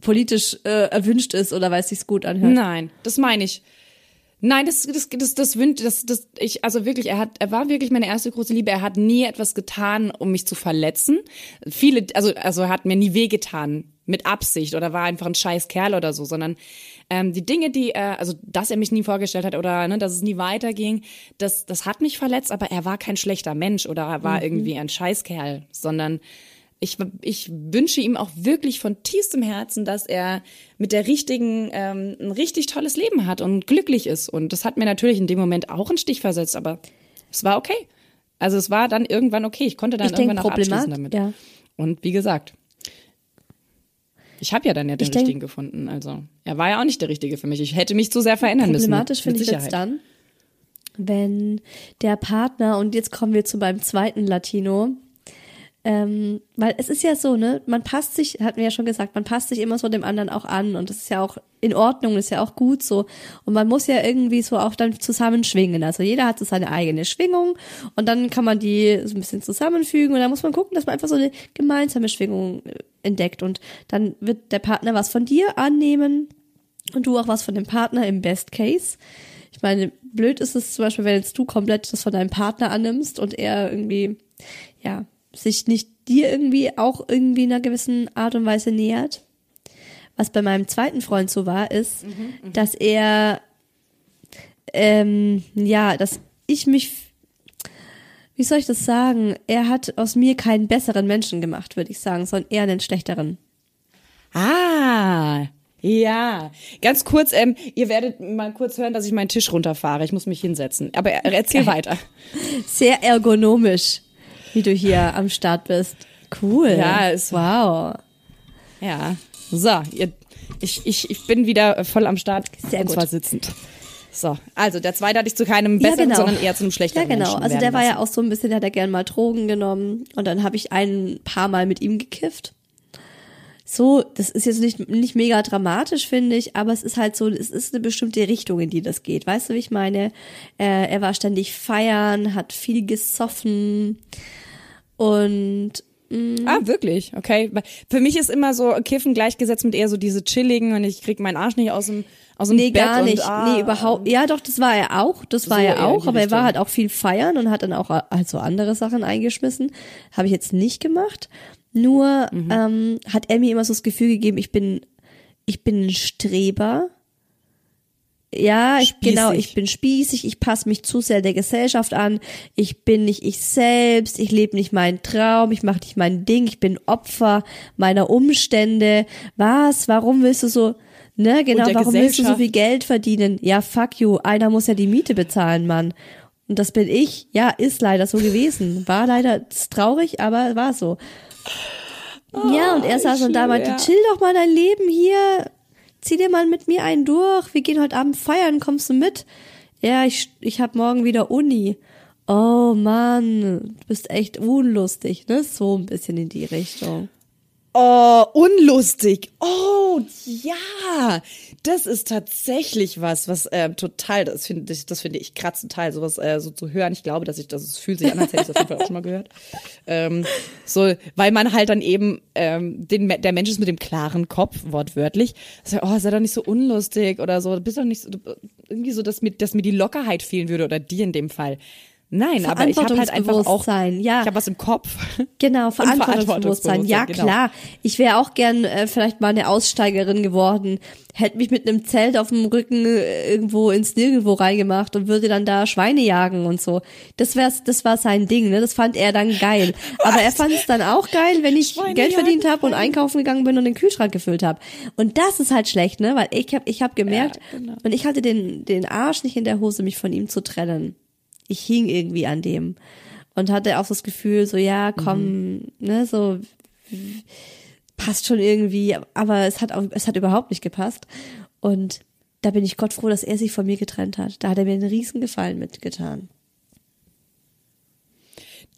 politisch äh, erwünscht ist oder weil es sich gut anhört? Nein, das meine ich. Nein, das, das, das, das wünscht, das, das, ich, also wirklich, er hat, er war wirklich meine erste große Liebe. Er hat nie etwas getan, um mich zu verletzen. Viele, also, also er hat mir nie wehgetan mit Absicht oder war einfach ein scheiß Kerl oder so, sondern ähm, die Dinge, die er, also dass er mich nie vorgestellt hat oder ne, dass es nie weiterging, das, das hat mich verletzt, aber er war kein schlechter Mensch oder er war irgendwie ein Scheißkerl, sondern ich, ich wünsche ihm auch wirklich von tiefstem Herzen, dass er mit der richtigen ähm, ein richtig tolles Leben hat und glücklich ist. Und das hat mir natürlich in dem Moment auch einen Stich versetzt, aber es war okay. Also es war dann irgendwann okay. Ich konnte dann Ich denk, irgendwann auch abschließen damit. ja. Und wie gesagt, ich habe ja dann ja den Ich denk- richtigen gefunden. Also er war ja auch nicht der richtige für mich. Ich hätte mich zu sehr verändern müssen. Problematisch finde ich jetzt dann, wenn der Partner, und jetzt kommen wir zu meinem zweiten Latino, ähm, weil es ist ja so, ne, man passt sich, hatten wir ja schon gesagt, man passt sich immer so dem anderen auch an und das ist ja auch in Ordnung, ist ja auch gut so. Und man muss ja irgendwie so auch dann zusammen schwingen. Also jeder hat so seine eigene Schwingung und dann kann man die so ein bisschen zusammenfügen und dann muss man gucken, dass man einfach so eine gemeinsame Schwingung äh, entdeckt und dann wird der Partner was von dir annehmen und du auch was von dem Partner im Best Case. Ich meine, blöd ist es zum Beispiel, wenn jetzt du komplett das von deinem Partner annimmst und er irgendwie, ja, sich nicht dir irgendwie auch irgendwie in einer gewissen Art und Weise nähert. Was bei meinem zweiten Freund so war, ist, dass er, ähm, ja, dass ich mich, wie soll ich das sagen? Er hat aus mir keinen besseren Menschen gemacht, würde ich sagen, sondern eher einen schlechteren. Ah, ja. Ganz kurz, ähm, ihr werdet mal kurz hören, dass ich meinen Tisch runterfahre. Ich muss mich hinsetzen. Aber er- erzähl weiter. Sehr ergonomisch, wie du hier am Start bist. Cool. Ja, es- wow. Ja. So, ihr, ich, ich, ich bin wieder voll am Start. Sehr und gut. zwar sitzend. So, also der zweite hat dich zu keinem Ja, besseren, genau. sondern eher zu einem Ja, schlechteren genau. Menschen Also der war ja lassen. auch so ein bisschen, der hat ja gern mal Drogen genommen und dann habe ich ein paar Mal mit ihm gekifft. So, das ist jetzt nicht, nicht mega dramatisch, finde ich, aber es ist halt so, es ist eine bestimmte Richtung, in die das geht. Weißt du, wie ich meine? Äh, er war ständig feiern, hat viel gesoffen und Ah, wirklich? Okay. Für mich ist immer so Kiffen gleichgesetzt mit eher so diese chilligen und ich krieg meinen Arsch nicht aus dem, aus dem Nee, Bett gar und, nicht. ah, nee, überhaupt. Ja, doch, das war er auch. Das war So er auch. Aber er war halt auch viel feiern und hat dann auch halt so andere Sachen eingeschmissen. Habe ich jetzt nicht gemacht. Nur Mhm. ähm, hat er mir immer so das Gefühl gegeben, ich bin, ich bin ein Streber. Ja, ich, Spießig. genau, ich bin spießig, ich passe mich zu sehr der Gesellschaft an, ich bin nicht ich selbst, ich lebe nicht meinen Traum, ich mache nicht mein Ding, ich bin Opfer meiner Umstände. Was? Warum willst du so, ne, genau, warum willst du so viel Geld verdienen? Ja, fuck you, einer muss ja die Miete bezahlen, Mann. Und das bin ich. Ja, ist leider so gewesen. War leider ist traurig, aber war so. ja, und er saß und da meinte, schwör. chill doch mal dein Leben hier. Zieh dir mal mit mir einen durch. Wir gehen heute Abend feiern. Kommst du mit? Ja, ich, ich hab morgen wieder Uni. Oh Mann, du bist echt unlustig, ne? So ein bisschen in die Richtung. Oh, unlustig. Oh, ja. Das ist tatsächlich was, was äh, total, das finde ich, das finde ich kratzend Teil, sowas äh, so zu hören. Ich glaube, dass ich, das es fühlt sich an, als hätte ich das auf jeden Fall auch schon mal gehört. Ähm, so, weil man halt dann eben, ähm, den, der Mensch ist mit dem klaren Kopf, wortwörtlich, sagt, oh, sei doch nicht so unlustig oder so, bist doch nicht so, irgendwie so, dass mir, dass mir die Lockerheit fehlen würde oder dir in dem Fall. Nein, aber ich habe halt einfach auch, Verantwortungsbewusstsein, ja. ich habe was im Kopf. Genau, Verantwortungsbewusstsein. Ja, genau. klar. Ich wäre auch gern äh, vielleicht mal eine Aussteigerin geworden, hätte mich mit einem Zelt auf dem Rücken äh, irgendwo ins Nirgendwo reingemacht und würde dann da Schweine jagen und so. Das wär's, das war sein Ding, ne? Das fand er dann geil. Aber er fand es dann auch geil, wenn ich Schweine Geld verdient habe und einkaufen gegangen bin und den Kühlschrank gefüllt habe. Und das ist halt schlecht, ne? Weil ich habe ich hab gemerkt, Ja, genau. und ich hatte den den Arsch nicht in der Hose, mich von ihm zu trennen. Ich hing irgendwie an dem und hatte auch so das Gefühl, so ja, komm, ne, so passt schon irgendwie, aber es hat auch, es hat überhaupt nicht gepasst. Und da bin ich Gott froh, dass er sich von mir getrennt hat. Da hat er mir einen riesen Gefallen mitgetan.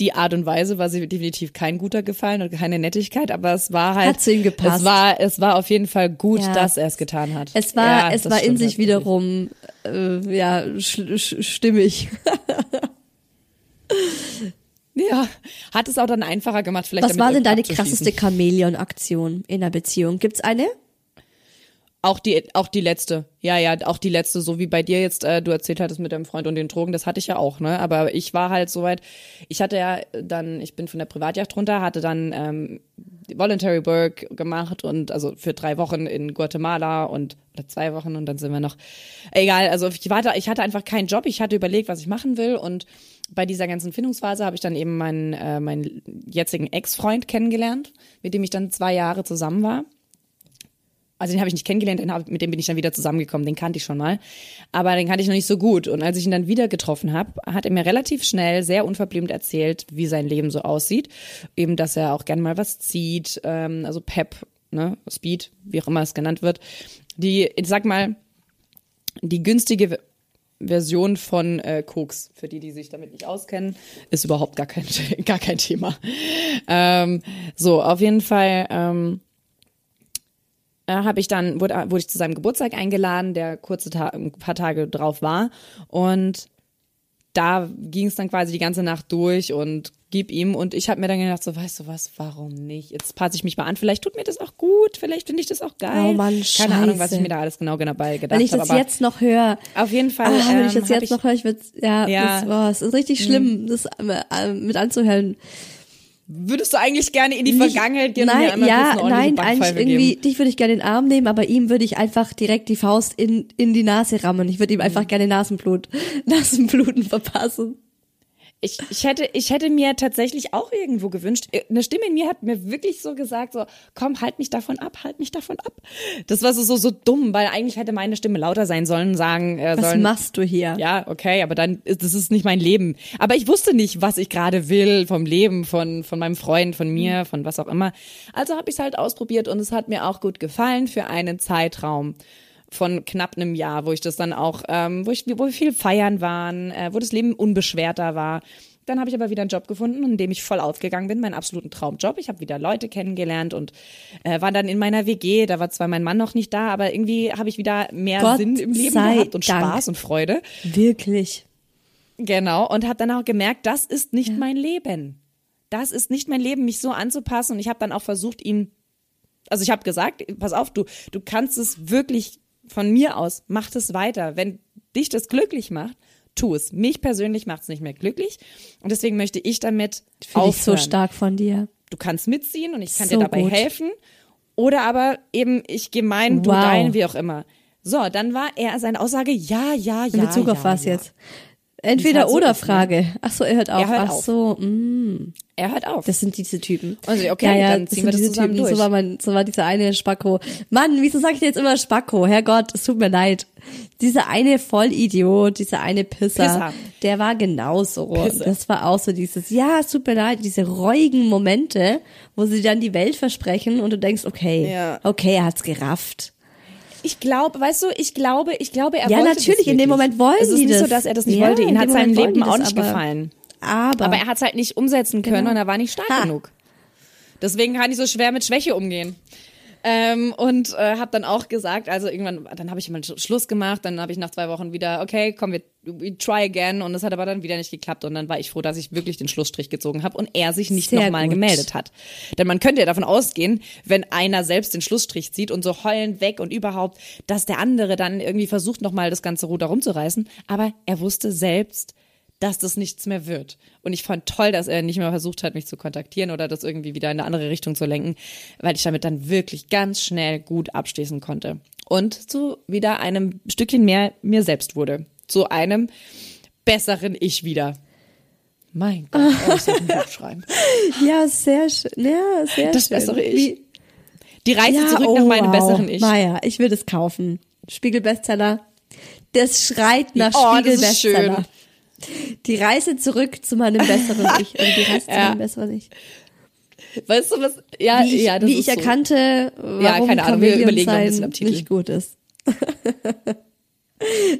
Die Art und Weise war sie definitiv kein guter Gefallen und keine Nettigkeit, aber es war halt. Hat zu ihm gepasst. Es war, es war auf jeden Fall gut, Ja. dass er es getan hat. Es war, Ja, es war in sich wiederum, äh, ja, stimmig. Ja, hat es auch dann einfacher gemacht, vielleicht. Was war denn deine krasseste Chamäleon-Aktion in der Beziehung? Gibt's eine? Auch die, auch die letzte. Ja, ja, auch die letzte, so wie bei dir jetzt, äh, du erzählt hattest mit deinem Freund und den Drogen, das hatte ich ja auch, ne? Aber ich war halt soweit, ich hatte ja dann, ich bin von der Privatjacht runter, hatte dann ähm, Voluntary Work gemacht und also für drei Wochen in Guatemala und oder zwei Wochen und dann sind wir noch. Egal, also ich war da, ich hatte einfach keinen Job, ich hatte überlegt, was ich machen will und bei dieser ganzen Findungsphase habe ich dann eben meinen, äh, meinen jetzigen Ex-Freund kennengelernt, mit dem ich dann zwei Jahre zusammen war. Also den habe ich nicht kennengelernt, den hab, mit dem bin ich dann wieder zusammengekommen, den kannte ich schon mal. Aber den kannte ich noch nicht so gut. Und als ich ihn dann wieder getroffen habe, hat er mir relativ schnell, sehr unverblümt erzählt, wie sein Leben so aussieht. Eben, dass er auch gerne mal was zieht, ähm, also Pep, ne, Speed, wie auch immer es genannt wird. Die, ich sag mal, die günstige Ver- Version von äh, Koks, für die, die sich damit nicht auskennen, ist überhaupt gar kein, gar kein Thema. Ähm, so, auf jeden Fall, ähm, äh, habe ich dann wurde, wurde ich zu seinem Geburtstag eingeladen, der kurze Ta ein paar Tage drauf war. Und da ging es dann quasi die ganze Nacht durch und gib ihm. Und ich habe mir dann gedacht so weißt du was warum nicht? Jetzt passe ich mich mal an. Vielleicht tut mir das auch gut. Vielleicht finde ich das auch geil. Oh Mann, keine Ahnung was scheiße. ich mir da alles genau genau bei gedacht Wenn ich habe das aber jetzt noch höre, auf jeden Fall ah, wenn ich ähm, das hab jetzt noch höre, ich würde, ja, Ja. das, boah, es ist richtig schlimm, das äh, mit anzuhören. Würdest du eigentlich gerne in die Nicht- Vergangenheit gehen und nein, kurz ja, nein, eigentlich irgendwie, geben? dich würde ich gerne in den Arm nehmen, aber ihm würde ich einfach direkt die Faust in, in die Nase rammen. Ich würde ihm Mhm. einfach gerne Nasenblut, Nasenbluten verpassen. Ich, ich, hätte, ich hätte mir tatsächlich auch irgendwo gewünscht, äh, eine Stimme in mir hat mir wirklich so gesagt, so, komm, halt mich davon ab, halt mich davon ab. Das war so, so, so dumm, weil eigentlich hätte meine Stimme lauter sein sollen, sagen äh, Was sollen. machst du hier? Ja, okay, aber dann, ist- das ist nicht mein Leben. Aber ich wusste nicht, was ich gerade will vom Leben, von, von meinem Freund, von mir, von was auch immer. Also habe ich es halt ausprobiert und es hat mir auch gut gefallen für einen Zeitraum von knapp einem Jahr, wo ich das dann auch, ähm, wo ich, wo wir viel feiern waren, äh, wo das Leben unbeschwerter war. Dann habe ich aber wieder einen Job gefunden, in dem ich voll aufgegangen bin, meinen absoluten Traumjob. Ich habe wieder Leute kennengelernt und äh, war dann in meiner WG. Da war zwar mein Mann noch nicht da, aber irgendwie habe ich wieder mehr Gott Sinn im Leben gehabt und Dank. Spaß und Freude. Wirklich. Genau, und habe dann auch gemerkt, das ist nicht mein Leben. Das ist nicht mein Leben, mich so anzupassen. Und ich habe dann auch versucht, ihn, also ich habe gesagt, pass auf, du, du kannst es wirklich von mir aus, mach es weiter. Wenn dich das glücklich macht, tu es. Mich persönlich macht es nicht mehr glücklich. Und deswegen möchte ich damit Finde ich so stark von dir. Du kannst mitziehen und ich kann So dir dabei gut. helfen. Oder aber eben, ich gehe mein, du Wow. dein, wie auch immer. So, dann war er seine Aussage, ja, ja, ja. In Bezug ja, auf was ja. jetzt? Entweder halt so oder? Frage. Ach so, er hört auf. Er hört Ach auf. so, mm, Er hört auf. das sind diese Typen. Also, okay, ja, ja, dann das ziehen wir sind das diese zusammen Typen. durch. So war mein, so war dieser eine Spacko. Mann, wieso sag ich jetzt immer Spacko? Herrgott, es tut mir leid. Dieser eine Vollidiot, dieser eine Pisser, Pisser. der war genauso. Pisser. Das war auch so dieses, ja, es tut mir leid, diese reuigen Momente, wo sie dann die Welt versprechen und du denkst, okay, Ja. okay, er hat's gerafft. Ich glaube, weißt du, ich glaube, ich glaube, er Ja, wollte natürlich, das in dem wirklich. Moment wollen Es ist die nicht so, das. dass er das nicht Ja, wollte. Ihn hat sein Leben auch nicht aber- gefallen. Aber, Aber er hat es halt nicht umsetzen können Genau. und er war nicht stark Ha. genug. Deswegen kann ich so schwer mit Schwäche umgehen. Ähm, und äh, habe dann auch gesagt, also irgendwann, dann habe ich mal Sch- Schluss gemacht, dann habe ich nach zwei Wochen wieder, okay, komm, wir we try again. Und es hat aber dann wieder nicht geklappt. Und dann war ich froh, dass ich wirklich den Schlussstrich gezogen habe und er sich nicht nochmal gemeldet hat. Denn man könnte ja davon ausgehen, wenn einer selbst den Schlussstrich zieht und so heulend weg und überhaupt, dass der andere dann irgendwie versucht, nochmal das ganze Ruder rumzureißen, aber er wusste selbst, dass das nichts mehr wird. Und ich fand toll, dass er nicht mehr versucht hat, mich zu kontaktieren oder das irgendwie wieder in eine andere Richtung zu lenken, weil ich damit dann wirklich ganz schnell gut abschließen konnte. Und zu wieder einem Stückchen mehr mir selbst wurde. Zu einem besseren Ich wieder. Mein Gott, oh, ich soll ein Buch schreiben. ja, sehr schön. Ja, sehr Das schön. bessere Ich. Wie, Die Reise ja, zurück oh, nach meinem wow. besseren Ich. Maja, ich will das kaufen. Spiegel-Bestseller. Das schreit nach Oh, das ist Spiegel-Bestseller. Die Reise zurück zu meinem besseren Ich. Oder die Reise zu Ja. meinem besseren Ich. Weißt du was? Ja, Wie ich, ja, das wie ist ich so. erkannte, warum Ja, keine Ahnung, wir überlegen noch ein bisschen am Titel. nicht gut ist.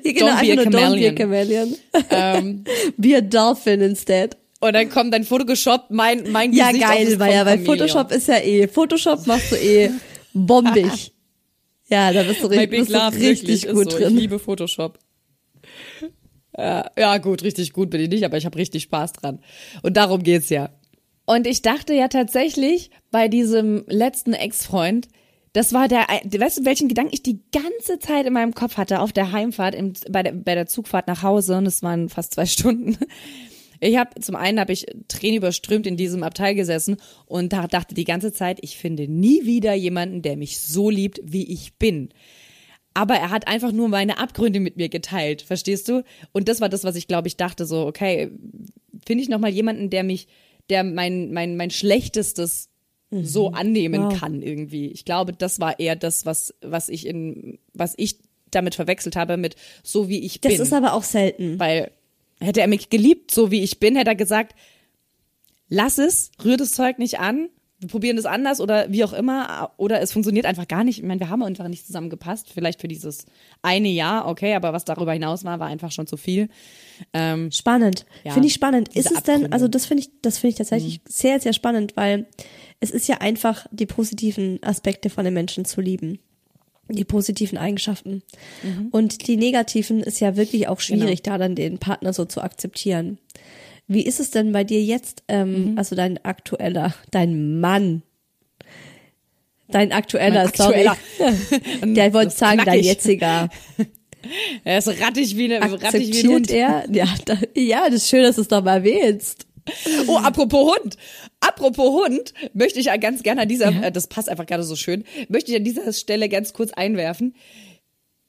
Hier genau, Don't be a Don't be a chameleon. chameleon. Ähm, be a dolphin instead. Und dann kommt dein Photoshop, mein, mein Ja, Gesicht geil, auf weil ja, weil Chameleon. Photoshop ist ja eh, Photoshop machst du eh bombig. ja, da bist du, richtig, bist du Love, richtig wirklich, gut so. drin. Ich liebe Photoshop. Ja, gut, richtig gut bin ich nicht, aber ich habe richtig Spaß dran. Und darum geht's ja. Und ich dachte ja tatsächlich bei diesem letzten Ex-Freund, das war der, weißt du, welchen Gedanken ich die ganze Zeit in meinem Kopf hatte auf der Heimfahrt, im, bei, der, bei der Zugfahrt nach Hause, und es waren fast zwei Stunden. Ich habe zum einen habe ich Tränen überströmt in diesem Abteil gesessen und da dachte die ganze Zeit, ich finde nie wieder jemanden, der mich so liebt, wie ich bin. Aber er hat einfach nur meine Abgründe mit mir geteilt, verstehst du? Und das war das, was ich glaube ich dachte so, okay, finde ich noch mal jemanden, der mich, der mein mein mein schlechtestes so annehmen Wow. kann irgendwie. Ich glaube, das war eher das, was was ich in was ich damit verwechselt habe mit so wie ich Das bin. ist aber auch selten. Weil hätte er mich geliebt, so wie ich bin, hätte er gesagt, lass es, rühr das Zeug nicht an, wir probieren das anders oder wie auch immer, oder es funktioniert einfach gar nicht. Ich meine, wir haben einfach nicht zusammengepasst, vielleicht für dieses eine Jahr, okay, aber was darüber hinaus war, war einfach schon zu viel. Ähm, Spannend. Ja, finde ich spannend. Ist es denn, Abgründe. also das finde ich, das finde ich tatsächlich sehr, sehr spannend, weil es ist ja einfach, die positiven Aspekte von den Menschen zu lieben. Die positiven Eigenschaften. Und die negativen ist ja wirklich auch schwierig, da dann den Partner so zu akzeptieren. Wie ist es denn bei dir jetzt, ähm, also dein aktueller, dein Mann, dein aktueller, aktueller. sorry. Der wollte sagen, dein jetziger. er ist rattig wie, eine, rattig wie ein Hund. er? Ja, da, ja, das ist schön, dass du es doch mal erwähnst. Oh, apropos Hund. Apropos Hund, möchte ich ja ganz gerne an dieser, äh, das passt einfach gerade so schön, möchte ich an dieser Stelle ganz kurz einwerfen.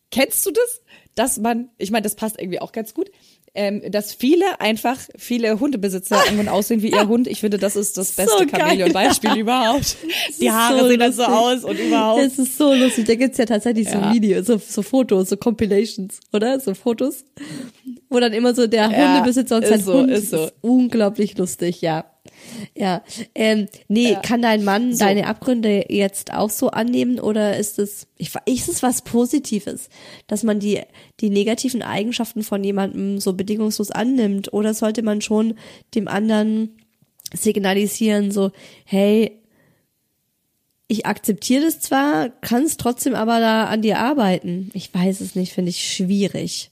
Kennst du das? Dass man, ich meine, das passt irgendwie auch ganz gut, ähm, dass viele einfach, viele Hundebesitzer irgendwann aussehen wie ihr Hund. Ich finde, das ist das beste So. Chamäleon-Beispiel überhaupt. Die Haare so sehen dann so aus und überhaupt. Es ist so lustig. Da gibt's ja tatsächlich so Ja. Videos, so, so Fotos, so Compilations, oder? So Fotos. Wo dann immer so der Ja, Hundebesitzer und ist sein so, Hund ist so. unglaublich lustig, ja. Ja. Ähm, nee, kann dein Mann So. deine Abgründe jetzt auch so annehmen oder ist es, ich, ist es was Positives, dass man die, die negativen Eigenschaften von jemandem so bedingungslos annimmt oder sollte man schon dem anderen signalisieren, so, hey, ich akzeptiere das zwar, kann es trotzdem aber da an dir arbeiten. Ich weiß es nicht, finde ich schwierig.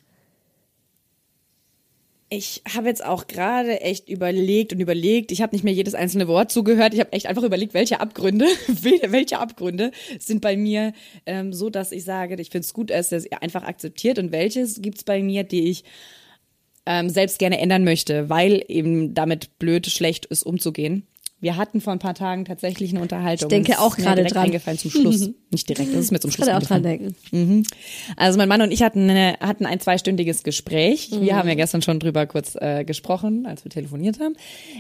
Ich habe jetzt auch gerade echt überlegt und überlegt. Ich habe nicht mehr jedes einzelne Wort zugehört. Ich habe echt einfach überlegt, welche Abgründe, welche Abgründe sind bei mir ähm, so, dass ich sage, ich finde es gut, dass es einfach akzeptiert und welches gibt's bei mir, die ich ähm, selbst gerne ändern möchte, weil eben damit blöd, schlecht ist, umzugehen. Wir hatten vor ein paar Tagen tatsächlich eine Unterhaltung. Ich denke auch gerade dran. eingefallen zum Schluss. Nicht direkt, das ist mir zum Ich Schluss kann auch dran denken. Mhm. Also mein Mann und ich hatten, eine, hatten ein zweistündiges Gespräch. Wir haben ja gestern schon drüber kurz äh, gesprochen, als wir telefoniert haben.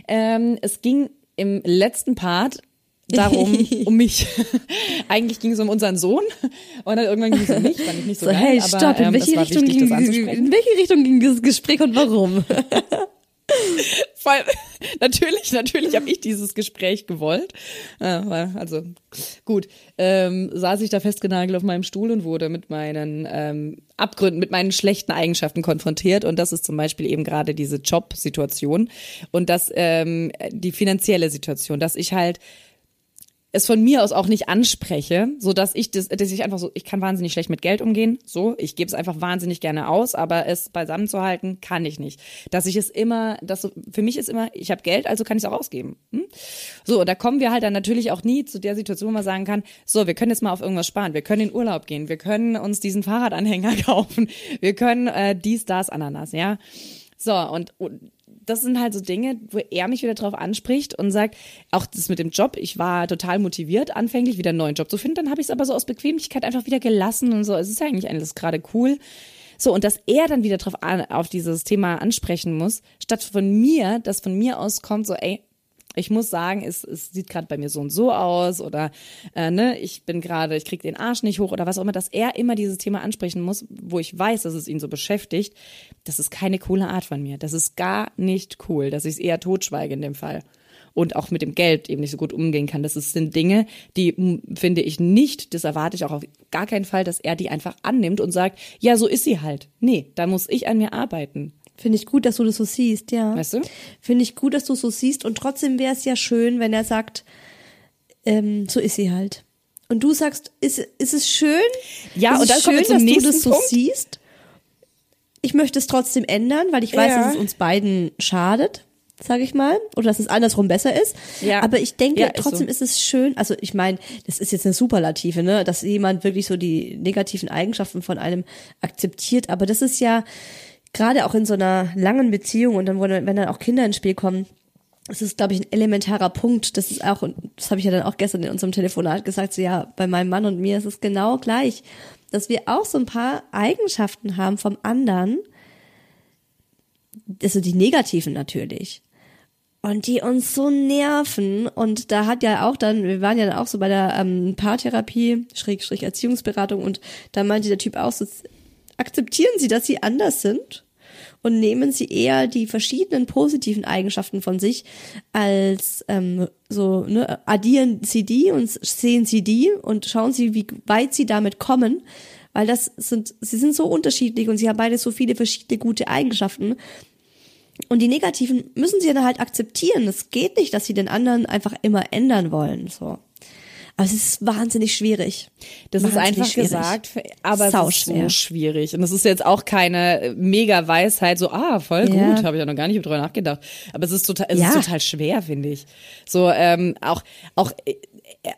Ähm, es ging im letzten Part darum, um mich. Eigentlich ging es um unseren Sohn und dann irgendwann ging es um mich, fand ich nicht so, So, geil, hey, aber stopp, in ähm, welche es war Richtung wichtig, ging, in welche Richtung ging das Gespräch und warum? Allem, natürlich, natürlich habe ich dieses Gespräch gewollt. Weil, also gut, ähm, saß ich da festgenagelt auf meinem Stuhl und wurde mit meinen ähm, Abgründen, mit meinen schlechten Eigenschaften konfrontiert. Und das ist zum Beispiel eben gerade diese Jobsituation und das ähm, die finanzielle Situation, dass ich halt es von mir aus auch nicht anspreche, so dass ich das, dass ich einfach so, ich kann wahnsinnig schlecht mit Geld umgehen, so, ich gebe es einfach wahnsinnig gerne aus, aber es beisammen zu halten, kann ich nicht. Dass ich es immer, dass so, für mich ist immer, ich habe Geld, also kann ich es auch ausgeben. Hm? So, und da kommen wir halt dann natürlich auch nie zu der Situation, wo man sagen kann, so, wir können jetzt mal auf irgendwas sparen, wir können in Urlaub gehen, wir können uns diesen Fahrradanhänger kaufen, wir können äh, dies, das, Ananas, ja. So, und, und das sind halt so Dinge, wo er mich wieder drauf anspricht und sagt, auch das mit dem Job, ich war total motiviert, anfänglich wieder einen neuen Job zu finden, dann habe ich es aber so aus Bequemlichkeit einfach wieder gelassen und so. Es ist ja eigentlich alles gerade cool. So, und dass er dann wieder drauf an, auf dieses Thema ansprechen muss, statt von mir, dass von mir aus kommt, so, ey, ich muss sagen, es, es sieht gerade bei mir so und so aus oder äh, ne, ich bin gerade, ich krieg den Arsch nicht hoch oder was auch immer, dass er immer dieses Thema ansprechen muss, wo ich weiß, dass es ihn so beschäftigt, das ist keine coole Art von mir. Das ist gar nicht cool, dass ich es eher totschweige in dem Fall. Und auch mit dem Geld eben nicht so gut umgehen kann. Das sind Dinge, die finde ich nicht, das erwarte ich auch auf gar keinen Fall, dass er die einfach annimmt und sagt, ja, so ist sie halt. Nee, da muss ich an mir arbeiten. Finde ich gut, dass du das so siehst, ja. Weißt du? Finde ich gut, dass du so siehst. Und trotzdem wäre es ja schön, wenn er sagt, ähm, so ist sie halt. Und du sagst, ist, ist es schön? Ja, ist und dann schön, zum dass du das so Punkt. siehst. Ich möchte es trotzdem ändern, weil ich weiß, Ja. dass es uns beiden schadet, sage ich mal, oder dass es andersrum besser ist. Ja. Aber ich denke, Ja, ist trotzdem so. ist es schön. Also ich meine, das ist jetzt eine Superlative, ne, dass jemand wirklich so die negativen Eigenschaften von einem akzeptiert. Aber das ist ja gerade auch in so einer langen Beziehung und dann, wenn dann auch Kinder ins Spiel kommen, das ist, glaube ich, ein elementarer Punkt. Das ist auch, und das habe ich ja dann auch gestern in unserem Telefonat gesagt, so ja, bei meinem Mann und mir ist es genau gleich, dass wir auch so ein paar Eigenschaften haben vom anderen, also die negativen natürlich. Und die uns so nerven. Und da hat ja auch dann, wir waren ja dann auch so bei der ähm, Paartherapie, Schrägstrich Erziehungsberatung, und da meinte der Typ auch so, akzeptieren Sie, dass Sie anders sind und nehmen Sie eher die verschiedenen positiven Eigenschaften von sich als ähm, so, ne, addieren Sie die und sehen Sie die und schauen Sie, wie weit Sie damit kommen. Weil das sind, sie sind so unterschiedlich und sie haben beide so viele verschiedene gute Eigenschaften. Und die negativen müssen sie dann halt akzeptieren. Es geht nicht, dass sie den anderen einfach immer ändern wollen, so. Aber es ist wahnsinnig schwierig. Das ist Wahnsinnig einfach schwierig. gesagt, aber es ist so schwierig. Und es ist jetzt auch keine mega Weisheit, so, ah, voll Ja. gut, habe ich ja noch gar nicht drüber nachgedacht. Aber es ist total, es Ja. ist total schwer, finde ich. So, ähm, auch, auch, äh,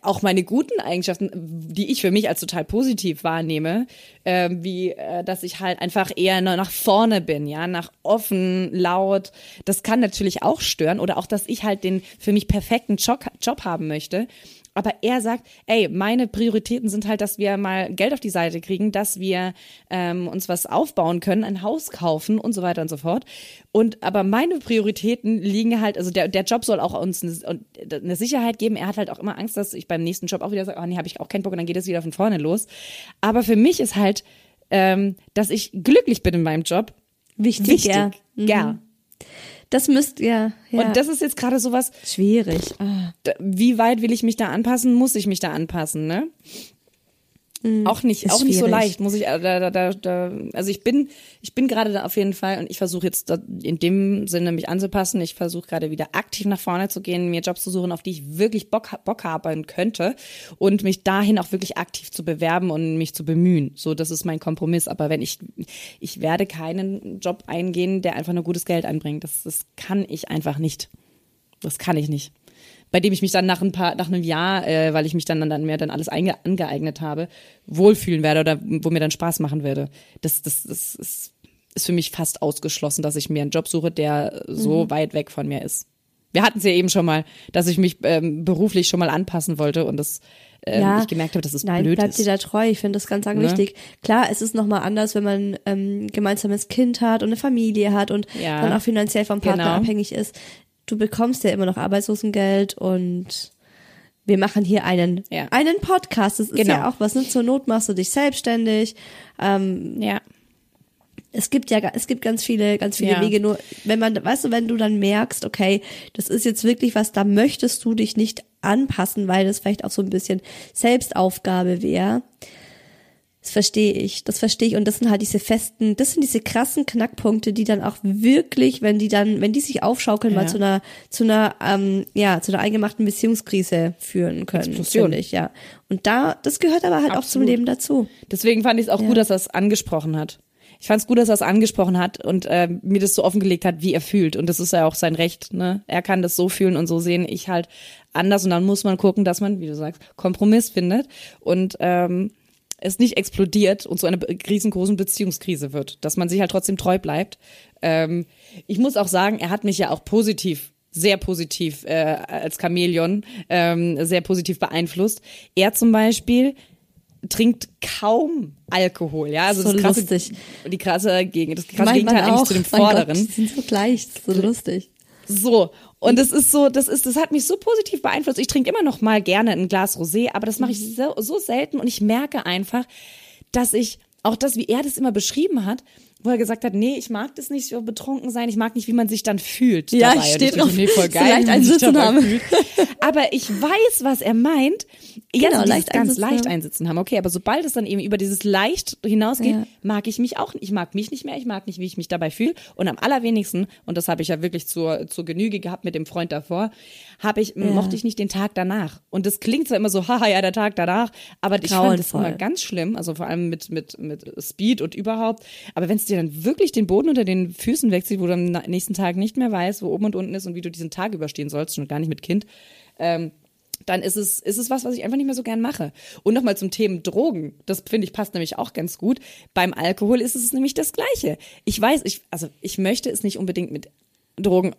auch meine guten Eigenschaften, die ich für mich als total positiv wahrnehme, ähm, wie, äh, dass ich halt einfach eher nur nach vorne bin, ja, nach offen, laut. Das kann natürlich auch stören oder auch, dass ich halt den für mich perfekten Job, Job haben möchte. Aber er sagt, ey, meine Prioritäten sind halt, dass wir mal Geld auf die Seite kriegen, dass wir ähm, uns was aufbauen können, ein Haus kaufen und so weiter und so fort. Und aber meine Prioritäten liegen halt, also der, der Job soll auch uns eine, eine Sicherheit geben. Er hat halt auch immer Angst, dass ich beim nächsten Job auch wieder sage, oh nee, habe ich auch keinen Bock und dann geht es wieder von vorne los. Aber für mich ist halt, ähm, dass ich glücklich bin in meinem Job, Wichtig, wichtig. ja. Mhm. Ja. Das müsst ja, ja. Und das ist jetzt gerade sowas, schwierig. Ah. wie weit will ich mich da anpassen? Muss ich mich da anpassen, ne? Auch nicht, auch nicht so schwierig. leicht, muss ich, äh, da, da, da, da, also ich bin, ich bin gerade da auf jeden Fall und ich versuche jetzt da in dem Sinne mich anzupassen. Ich versuche gerade wieder aktiv nach vorne zu gehen, mir Jobs zu suchen, auf die ich wirklich Bock, Bock haben könnte und mich dahin auch wirklich aktiv zu bewerben und mich zu bemühen. So, das ist mein Kompromiss. Aber wenn ich, ich werde keinen Job eingehen, der einfach nur gutes Geld einbringt. Das, das kann ich einfach nicht. Das kann ich nicht. Bei dem ich mich dann nach ein paar, nach einem Jahr, äh, weil ich mich dann, dann mir dann alles einge angeeignet habe, wohlfühlen werde oder wo mir dann Spaß machen werde. Das, das, das ist, ist für mich fast ausgeschlossen, dass ich mir einen Job suche, der so weit weg von mir ist. Wir hatten es ja eben schon mal, dass ich mich ähm, beruflich schon mal anpassen wollte und das ähm, ja, ich gemerkt habe, dass es nein, blöd bleibt ist. dir da treu. Ich finde das ganz, ganz Ne? wichtig. Klar, es ist nochmal anders, wenn man ähm, gemeinsames Kind hat und eine Familie hat und Ja. dann auch finanziell vom Partner Genau. abhängig ist. Du bekommst ja immer noch Arbeitslosengeld und wir machen hier einen, Ja. einen Podcast. Das ist Genau. ja auch was. Ne? Zur Not machst du dich selbstständig. ja. es gibt ja, es gibt ganz viele, ganz viele Ja. Wege. Nur wenn man, weißt du, wenn du dann merkst, okay, das ist jetzt wirklich was, da möchtest du dich nicht anpassen, weil das vielleicht auch so ein bisschen Selbstaufgabe wäre. Das verstehe ich, das verstehe ich. Und das sind halt diese festen, das sind diese krassen Knackpunkte, die dann auch wirklich, wenn die dann, wenn die sich aufschaukeln, mal Ja. zu einer, zu einer, ähm, ja, zu einer eingemachten Beziehungskrise führen können, Explosion. finde ich, ja. Und da, das gehört aber halt auch zum Absolut. Leben dazu. Deswegen fand ich es auch gut, dass er es angesprochen hat. Ich fand es gut, dass er es angesprochen hat und äh, mir das so offengelegt hat, wie er fühlt. Und das ist ja auch sein Recht. Ne? Er kann das so fühlen und so sehen. Ich halt anders. Und dann muss man gucken, dass man, wie du sagst, Kompromiss findet und ähm, es nicht explodiert und zu einer riesengroßen Beziehungskrise wird. Dass man sich halt trotzdem treu bleibt. Ähm, ich muss auch sagen, er hat mich ja auch positiv sehr positiv äh, als Chamäleon ähm, sehr positiv beeinflusst. Er zum Beispiel trinkt kaum Alkohol, ja, also So das krasse, lustig. die krasse Gegen, das krasse Mein Gegenteil eigentlich auch. zu dem Mein Gott, Vorderen. die sind so gleich, so lustig. So. Und das ist so, das ist, das hat mich so positiv beeinflusst. Ich trinke immer noch mal gerne ein Glas Rosé, aber das mache ich so, so selten und ich merke einfach, dass ich auch das, wie er das immer beschrieben hat, wo er gesagt hat, nee, ich mag das nicht so betrunken sein, ich mag nicht, wie man sich dann fühlt. Ja, dabei. ich Und steh dachte, drauf. Nee, voll geil, leicht wie man einen sich Sitzen haben. Aber ich weiß, was er meint Ja, Genau, leicht ganz einsitzen leicht haben. einsitzen haben. Okay, aber sobald es dann eben über dieses leicht hinausgeht, Ja. mag ich mich auch, ich mag mich nicht mehr, ich mag nicht, wie ich mich dabei fühle. Und am allerwenigsten, und das habe ich ja wirklich zur, zur Genüge gehabt mit dem Freund davor, habe ich, mochte ich nicht den Tag danach. Und das klingt zwar immer so, haha, ja, der Tag danach, aber ich fand das Grauenvoll. immer ganz schlimm, also vor allem mit, mit, mit Speed und überhaupt. Aber wenn es dir dann wirklich den Boden unter den Füßen wechselt, wo du am nächsten Tag nicht mehr weißt, wo oben und unten ist und wie du diesen Tag überstehen sollst, schon gar nicht mit Kind, ähm, dann ist es, ist es was, was ich einfach nicht mehr so gern mache. Und nochmal zum Thema Drogen. Das finde ich passt nämlich auch ganz gut. Beim Alkohol ist es nämlich das Gleiche. Ich weiß, ich, also ich möchte es nicht unbedingt mit Drogen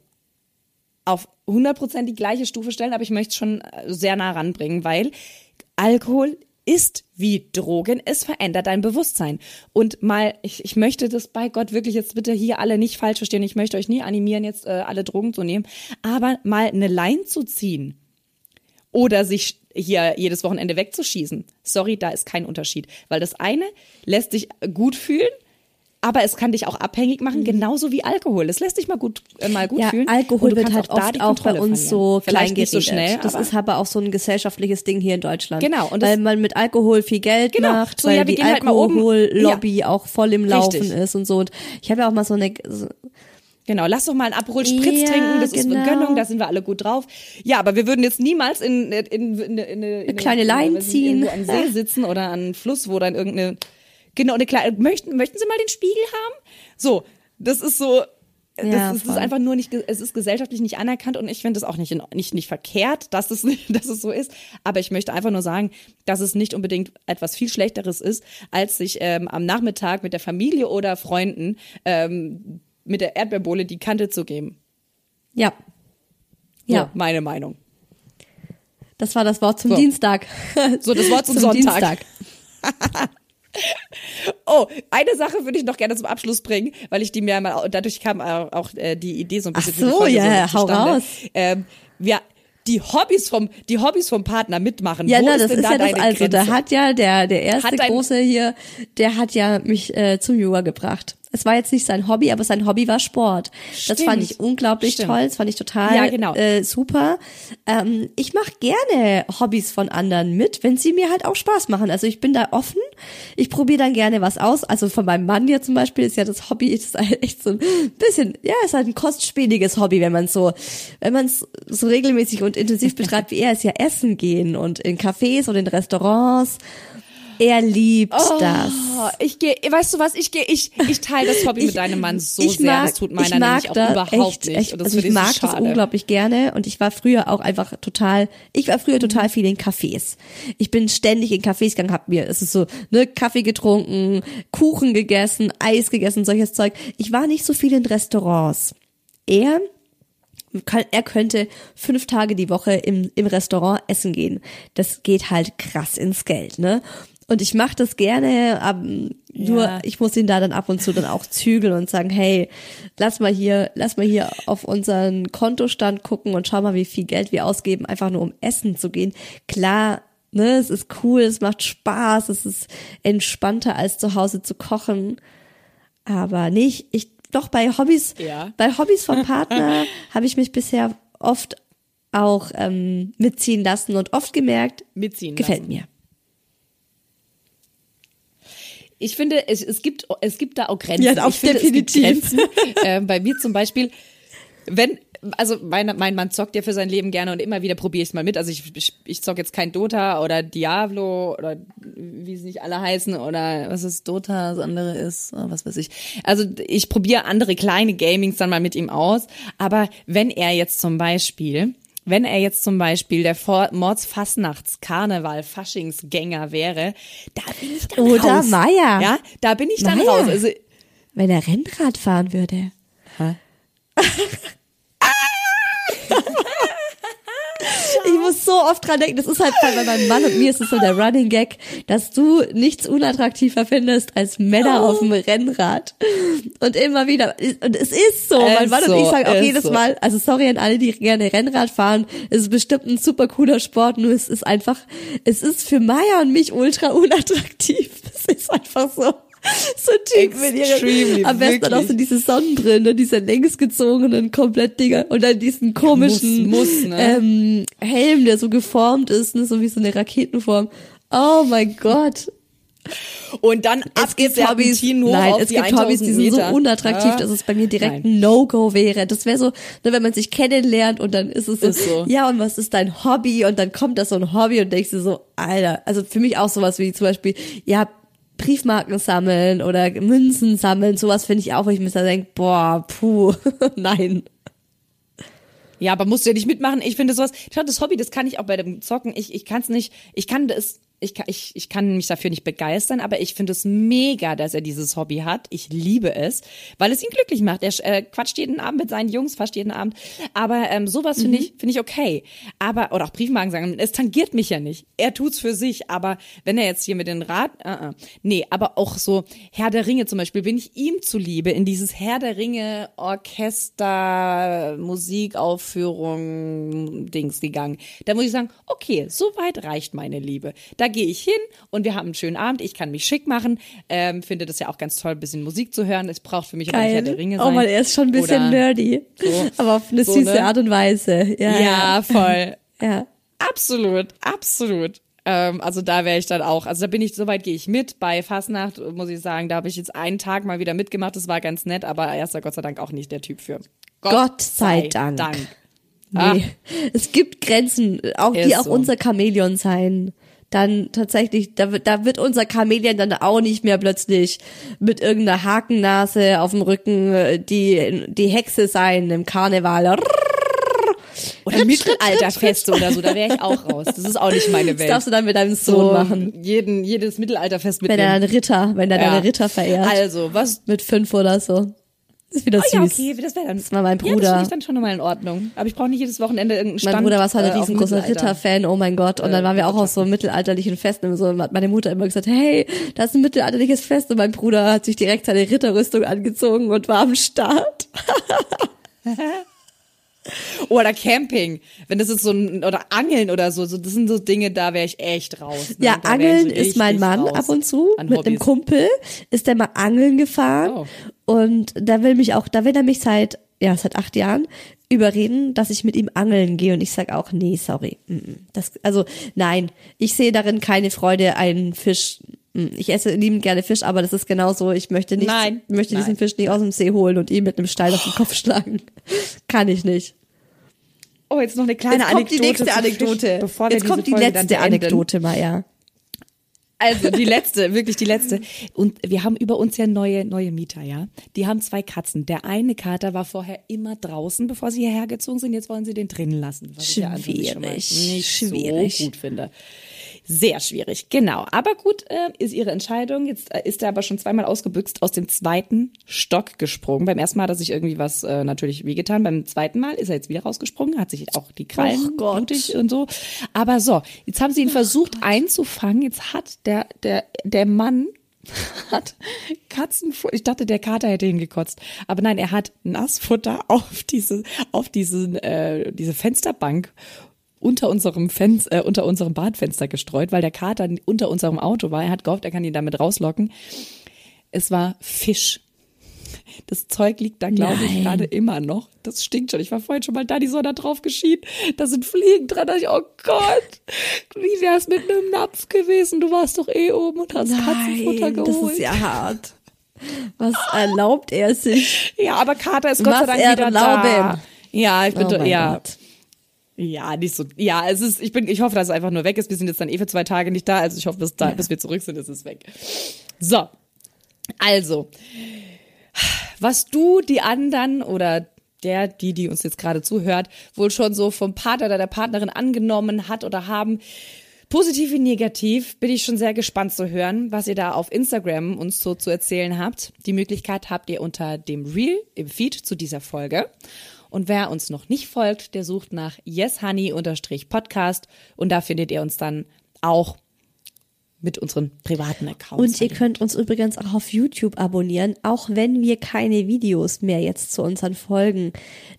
auf 100% die gleiche Stufe stellen, aber ich möchte es schon äh, sehr nah ranbringen, weil Alkohol ist wie Drogen, es verändert dein Bewusstsein. Und mal, ich, ich möchte das bei Gott wirklich jetzt bitte hier alle nicht falsch verstehen, ich möchte euch nie animieren, jetzt äh, alle Drogen zu nehmen, aber mal eine Line zu ziehen oder sich hier jedes Wochenende wegzuschießen. Sorry, da ist kein Unterschied, weil das eine lässt dich gut fühlen, aber es kann dich auch abhängig machen, genauso wie Alkohol. Es lässt dich mal gut äh, mal gut Mhm. Ja, fühlen. Alkohol wird halt auch oft auch bei uns verlieren. so klein nicht so schnell, das ist aber auch so ein gesellschaftliches Ding hier in Deutschland. Genau, und weil man mit Alkohol viel Geld Genau, macht, so, weil ja, die halt Alkohollobby auch voll im Laufen Richtig. ist und so. Und ich habe ja auch mal so eine so, Genau, lass doch mal einen Aperol Spritz Ja, trinken, das ist genau. eine Gönnung, da sind wir alle gut drauf. Ja, aber wir würden jetzt niemals in, in, in, in, in, in eine kleine ich, ziehen. am See sitzen oder an einem Fluss, wo dann irgendeine genau eine kleine möchten möchten Sie mal den Spiegel haben? So, das ist so das, Ja, ist, das ist einfach nur nicht, es ist gesellschaftlich nicht anerkannt und ich finde es auch nicht, in, nicht, nicht verkehrt, dass es, nicht, dass es so ist. Aber ich möchte einfach nur sagen, dass es nicht unbedingt etwas viel Schlechteres ist, als sich ähm, am Nachmittag mit der Familie oder Freunden ähm, mit der Erdbeerbohle die Kante zu geben. ja. So, Ja, meine Meinung. das war das Wort zum So. Dienstag. So, das Wort zum Sonntag. Dienstag. Oh, eine Sache würde ich noch gerne zum Abschluss bringen, weil ich die mir mal, dadurch kam auch, äh, die Idee so ein bisschen Ach so, Folge ja, so hau raus. Ähm, wir, die Hobbys vom, die Hobbys vom Partner mitmachen. Ja, Wo na, ist das denn ist da ja das also. Grenze? hat ja, der, der erste dein- große hier, der hat ja mich äh, zum Yoga gebracht. Es war jetzt nicht sein Hobby, aber sein Hobby war Sport. Das Stimmt. fand ich unglaublich Stimmt. toll, das fand ich total Ja, genau. äh, super. Ähm, ich mache gerne Hobbys von anderen mit, wenn sie mir halt auch Spaß machen. Also ich bin da offen, ich probiere dann gerne was aus. Also von meinem Mann hier zum Beispiel ist ja das Hobby ist halt echt so ein bisschen, ja, ist halt ein kostspieliges Hobby, wenn man so, wenn man es so regelmäßig und intensiv betreibt wie er, ist ja Essen gehen und in Cafés und in Restaurants. Er liebt das. Oh, ich gehe, weißt du was, ich gehe, ich, ich teile das Hobby mit deinem Mann so ich sehr, mag, das tut meiner ich nämlich auch überhaupt echt, nicht. Echt, das also ich mag so das unglaublich gerne und ich war früher auch einfach total, ich war früher total viel in Cafés. Ich bin ständig in Cafés gegangen, hab mir, es ist so, ne, Kaffee getrunken, Kuchen gegessen, Eis gegessen, solches Zeug. Ich war nicht so viel in Restaurants. Er kann, er könnte fünf Tage die Woche im, im Restaurant essen gehen. Das geht halt krass ins Geld, ne? Und ich mache das gerne, aber nur Ja. ich muss ihn da dann ab und zu dann auch zügeln und sagen, hey, lass mal hier, lass mal hier auf unseren Kontostand gucken und schau mal, wie viel Geld wir ausgeben, einfach nur um essen zu gehen. Klar, ne, es ist cool, es macht Spaß, es ist entspannter als zu Hause zu kochen. Aber nicht, ich, doch bei Hobbys, Ja. bei Hobbys vom Partner habe ich mich bisher oft auch ähm, mitziehen lassen und oft gemerkt, Mitziehen gefällt lassen. mir. Ich finde, es, es gibt, es gibt da auch Grenzen. Ja, auch finde, definitiv. Es Grenzen. äh, bei mir zum Beispiel, wenn, also mein, mein Mann zockt ja für sein Leben gerne und immer wieder probiere ich es mal mit. Also ich, ich, ich zock jetzt kein Dota oder Diablo oder wie sie nicht alle heißen oder was ist Dota, das andere ist, oh, was weiß ich. Also ich probiere andere kleine Gamings dann mal mit ihm aus. Aber wenn er jetzt zum Beispiel wenn er jetzt zum Beispiel der Vor Mordsfastnachts Karneval Faschingsgänger wäre, da bin ich dann Oder raus. Meier. Ja, da bin ich dann Meier. raus. Also Wenn er Rennrad fahren würde. Ich muss so oft dran denken, das ist halt bei meinem Mann und mir ist es so der Running Gag, dass du nichts unattraktiver findest als Männer auf dem Rennrad. Und immer wieder, und es ist so, mein Mann und so, ich sagen auch jedes so. Mal, also sorry an alle, die gerne Rennrad fahren, es ist bestimmt ein super cooler Sport, nur es ist einfach, es ist für Maya und mich ultra unattraktiv. Es ist einfach so. So Typen mit ihren, am besten auch so diese Sonnenbrillen, ne, diese längsgezogenen komplett Dinger und dann diesen komischen Muss- muss, ne? ähm, Helm, der so geformt ist, ne, so wie so eine Raketenform. Oh mein Gott. Und dann Es gibt Hobbys, nein, es gibt Hobbys, die 1000 sind so unattraktiv, Ja. dass es bei mir direkt Nein. ein No-Go wäre. Das wäre so, ne, wenn man sich kennenlernt und dann ist es so, Ist so. ja, und was ist dein Hobby? Und dann kommt da so ein Hobby und denkst du so, Alter, also für mich auch sowas wie zum Beispiel, ja, Briefmarken sammeln oder Münzen sammeln, sowas finde ich auch, wo ich mir da denke, boah, puh, nein. Ja, aber musst du ja nicht mitmachen. Ich finde sowas, schau, das Hobby, das kann ich auch bei dem Zocken. Ich, ich kann es nicht, ich kann das, ich kann, ich, ich kann mich dafür nicht begeistern, aber ich finde es mega, dass er dieses Hobby hat. Ich liebe es, weil es ihn glücklich macht. Er äh, quatscht jeden Abend mit seinen Jungs, fast jeden Abend. Aber ähm, sowas finde ich, finde ich okay. Aber, oder auch Briefmarken sagen, es tangiert mich ja nicht. Er tut's für sich, aber wenn er jetzt hier mit den Rad, uh -uh. nee, aber auch so Herr der Ringe zum Beispiel, bin ich ihm zuliebe in dieses Herr der Ringe Orchester Musikaufführung Dings gegangen. Da muss ich sagen, okay, so weit reicht meine Liebe. Da gehe ich hin und wir haben einen schönen Abend. Ich kann mich schick machen. Ähm, finde das ja auch ganz toll, ein bisschen Musik zu hören. Es braucht für mich aber nicht der Ringe Geil. sein. Oh man, er ist schon ein bisschen Oder- nerdy. Aber auf eine So, süße ne? Art und Weise. Ja, Ja, voll. ja. Absolut, absolut. Ähm, also da wäre ich dann auch, also da bin ich, soweit gehe ich mit. Bei Fastnacht muss ich sagen, da habe ich jetzt einen Tag mal wieder mitgemacht, das war ganz nett, aber er ist da Gott sei Dank auch nicht der Typ für. Gott sei Dank. Ah. Nee. Es gibt Grenzen, auch die Ist auch so. unser Chamäleon sein. Dann tatsächlich, da wird, da wird unser Chamäleon dann auch nicht mehr plötzlich mit irgendeiner Hakennase auf dem Rücken äh, die, die Hexe sein im Karneval. Oder Mittelalterfeste oder so, da wäre ich auch raus. Das ist auch nicht meine Das Welt. darfst du dann mit deinem Sohn so machen. Jeden, jedes Mittelalterfest Wenn er mitnehmen. einen Ritter, wenn er Ja. deine Ritter verehrt. Also, was? mit fünf oder so. Ist wieder Oh süß. ja, okay, das wäre dann. Das war mein Ja, das Bruder. finde ich dann schon nochmal in Ordnung. Aber ich brauche nicht jedes Wochenende irgendeinen Stand. Mein Bruder war so ein äh, riesengroßer. Ritterfan, oh mein Gott. Und dann Äh, waren wir auch auf so mittelalterlichen Festen und so. Und hat meine Mutter immer gesagt, hey, das ist ein mittelalterliches Fest. Und mein Bruder hat sich direkt seine Ritterrüstung angezogen und war am Start. Oder Camping, wenn das ist so ein, oder Angeln oder so, so das sind so Dinge, da wäre ich echt raus. Ne? Ja, Da Angeln ist mein Mann ab und zu. Mit einem. Kumpel ist der mal angeln gefahren. Oh. Und da will mich auch, da will er mich seit, ja, seit acht Jahren überreden, dass ich mit ihm angeln gehe. Und ich sag auch, nee, sorry. Das, also, nein, ich sehe darin keine Freude, einen Fisch. Mm, Ich esse liebend gerne Fisch, aber das ist genauso. Ich möchte nicht, Nein, möchte diesen nein. Fisch nicht aus dem See holen und ihm mit einem Stein auf den Kopf schlagen. Kann ich nicht. Oh, jetzt noch eine kleine Jetzt kommt die Anekdote. nächste Anekdote. Fisch, bevor Jetzt kommt die Folge letzte. Anekdote, Maya. Also die letzte, wirklich die letzte. Und wir haben über uns ja neue, neue Mieter, ja. Die haben zwei Katzen. Der eine Kater war vorher immer draußen, bevor sie hierher gezogen sind. Jetzt wollen sie den drinnen lassen. Was ich ja Schwierig, nicht schwierig. so gut finde. Sehr schwierig, genau. Aber gut, äh, ist ihre Entscheidung. Jetzt äh, ist er aber schon zweimal ausgebüxt aus dem zweiten Stock gesprungen. Beim ersten Mal hat er sich irgendwie was äh, natürlich wehgetan. Beim zweiten Mal ist er jetzt wieder rausgesprungen, hat sich auch die Krallen Gott. blutig und so. Aber so, jetzt haben sie ihn versucht einzufangen. Jetzt hat der, der, der Mann hat Katzenfutter. Ich dachte, der Kater hätte hingekotzt. Aber nein, er hat Nassfutter auf diese, auf diesen, äh, diese Fensterbank unter unserem Fenster, äh, unter unserem Badfenster gestreut, weil der Kater unter unserem Auto war. Er hat gehofft, er kann ihn damit rauslocken. Es war Fisch. Das Zeug liegt da, glaube ich, gerade immer noch. Das stinkt schon. Ich war vorhin schon mal da, die Sonne drauf geschienen. Da sind Fliegen dran. Da dachte ich, oh Gott, wie wär's mit einem Napf gewesen? Du warst doch eh oben und hast Katzenfutter Nein, geholt. das ist ja hart. Was erlaubt er sich? ja, aber Kater ist Gott sei Was Dank er wieder erlauben. da. Ja, ich bin, Oh ja. Gott. Ja, nicht so. Ja, es ist, ich bin, ich hoffe, dass es einfach nur weg ist. Wir sind jetzt dann eh für zwei Tage nicht da. Also ich hoffe, bis, da, bis wir zurück sind, ist es weg. So. Also. Was du die anderen oder der, die, die uns jetzt gerade zuhört, wohl schon so vom Partner oder der Partnerin angenommen hat oder haben, positiv wie negativ, bin ich schon sehr gespannt zu hören, was ihr da auf Instagram uns so zu erzählen habt. Die Möglichkeit habt ihr unter dem Reel im Feed zu dieser Folge. Und wer uns noch nicht folgt, der sucht nach yeshoney-podcast und da findet ihr uns dann auch mit unseren privaten Accounts. Und ihr könnt uns übrigens auch auf YouTube abonnieren, auch wenn wir keine Videos mehr jetzt zu unseren Folgen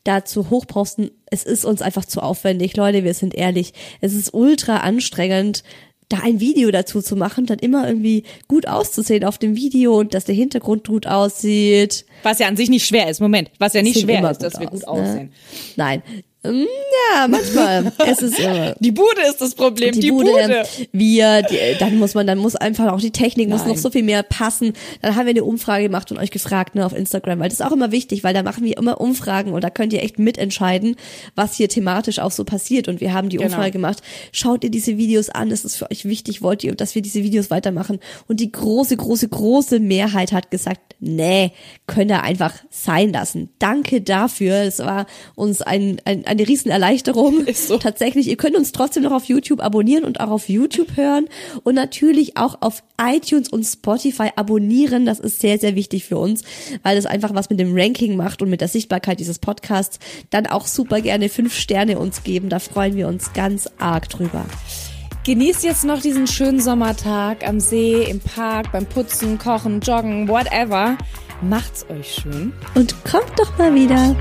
dazu hochposten. Es ist uns einfach zu aufwendig. Leute, wir sind ehrlich. Es ist ultra anstrengend, da ein Video dazu zu machen, dann immer irgendwie gut auszusehen auf dem Video und dass der Hintergrund gut aussieht. Was ja an sich nicht schwer ist. Moment, was ja nicht schwer ist, dass gut wir gut aus, ne? aussehen. Nein. Ja, manchmal. es ist immer. Die Bude ist das Problem, die, die, Bude. Bude, wir, die, dann muss man, dann muss einfach auch die Technik muss Nein. noch so viel mehr passen. Dann haben wir eine Umfrage gemacht und euch gefragt, ne, auf Instagram, weil das ist auch immer wichtig, weil da machen wir immer Umfragen und da könnt ihr echt mitentscheiden, was hier thematisch auch so passiert. Und wir haben die Genau. Umfrage gemacht. Schaut ihr diese Videos an, ist es für euch wichtig, wollt ihr, dass wir diese Videos weitermachen? Und die große, große, große Mehrheit hat gesagt, nee, könnt ihr einfach sein lassen. Danke dafür. Es war uns ein, ein, eine Riesenerleichterung. Ist so. Tatsächlich, ihr könnt uns trotzdem noch auf YouTube abonnieren und auch auf YouTube hören und natürlich auch auf iTunes und Spotify abonnieren. Das ist sehr, sehr wichtig für uns, weil das einfach was mit dem Ranking macht und mit der Sichtbarkeit dieses Podcasts. Dann auch super gerne fünf Sterne uns geben. Da freuen wir uns ganz arg drüber. Genießt jetzt noch diesen schönen Sommertag am See, im Park, beim Putzen, Kochen, Joggen, whatever. Macht's euch schön. Und kommt doch mal wieder.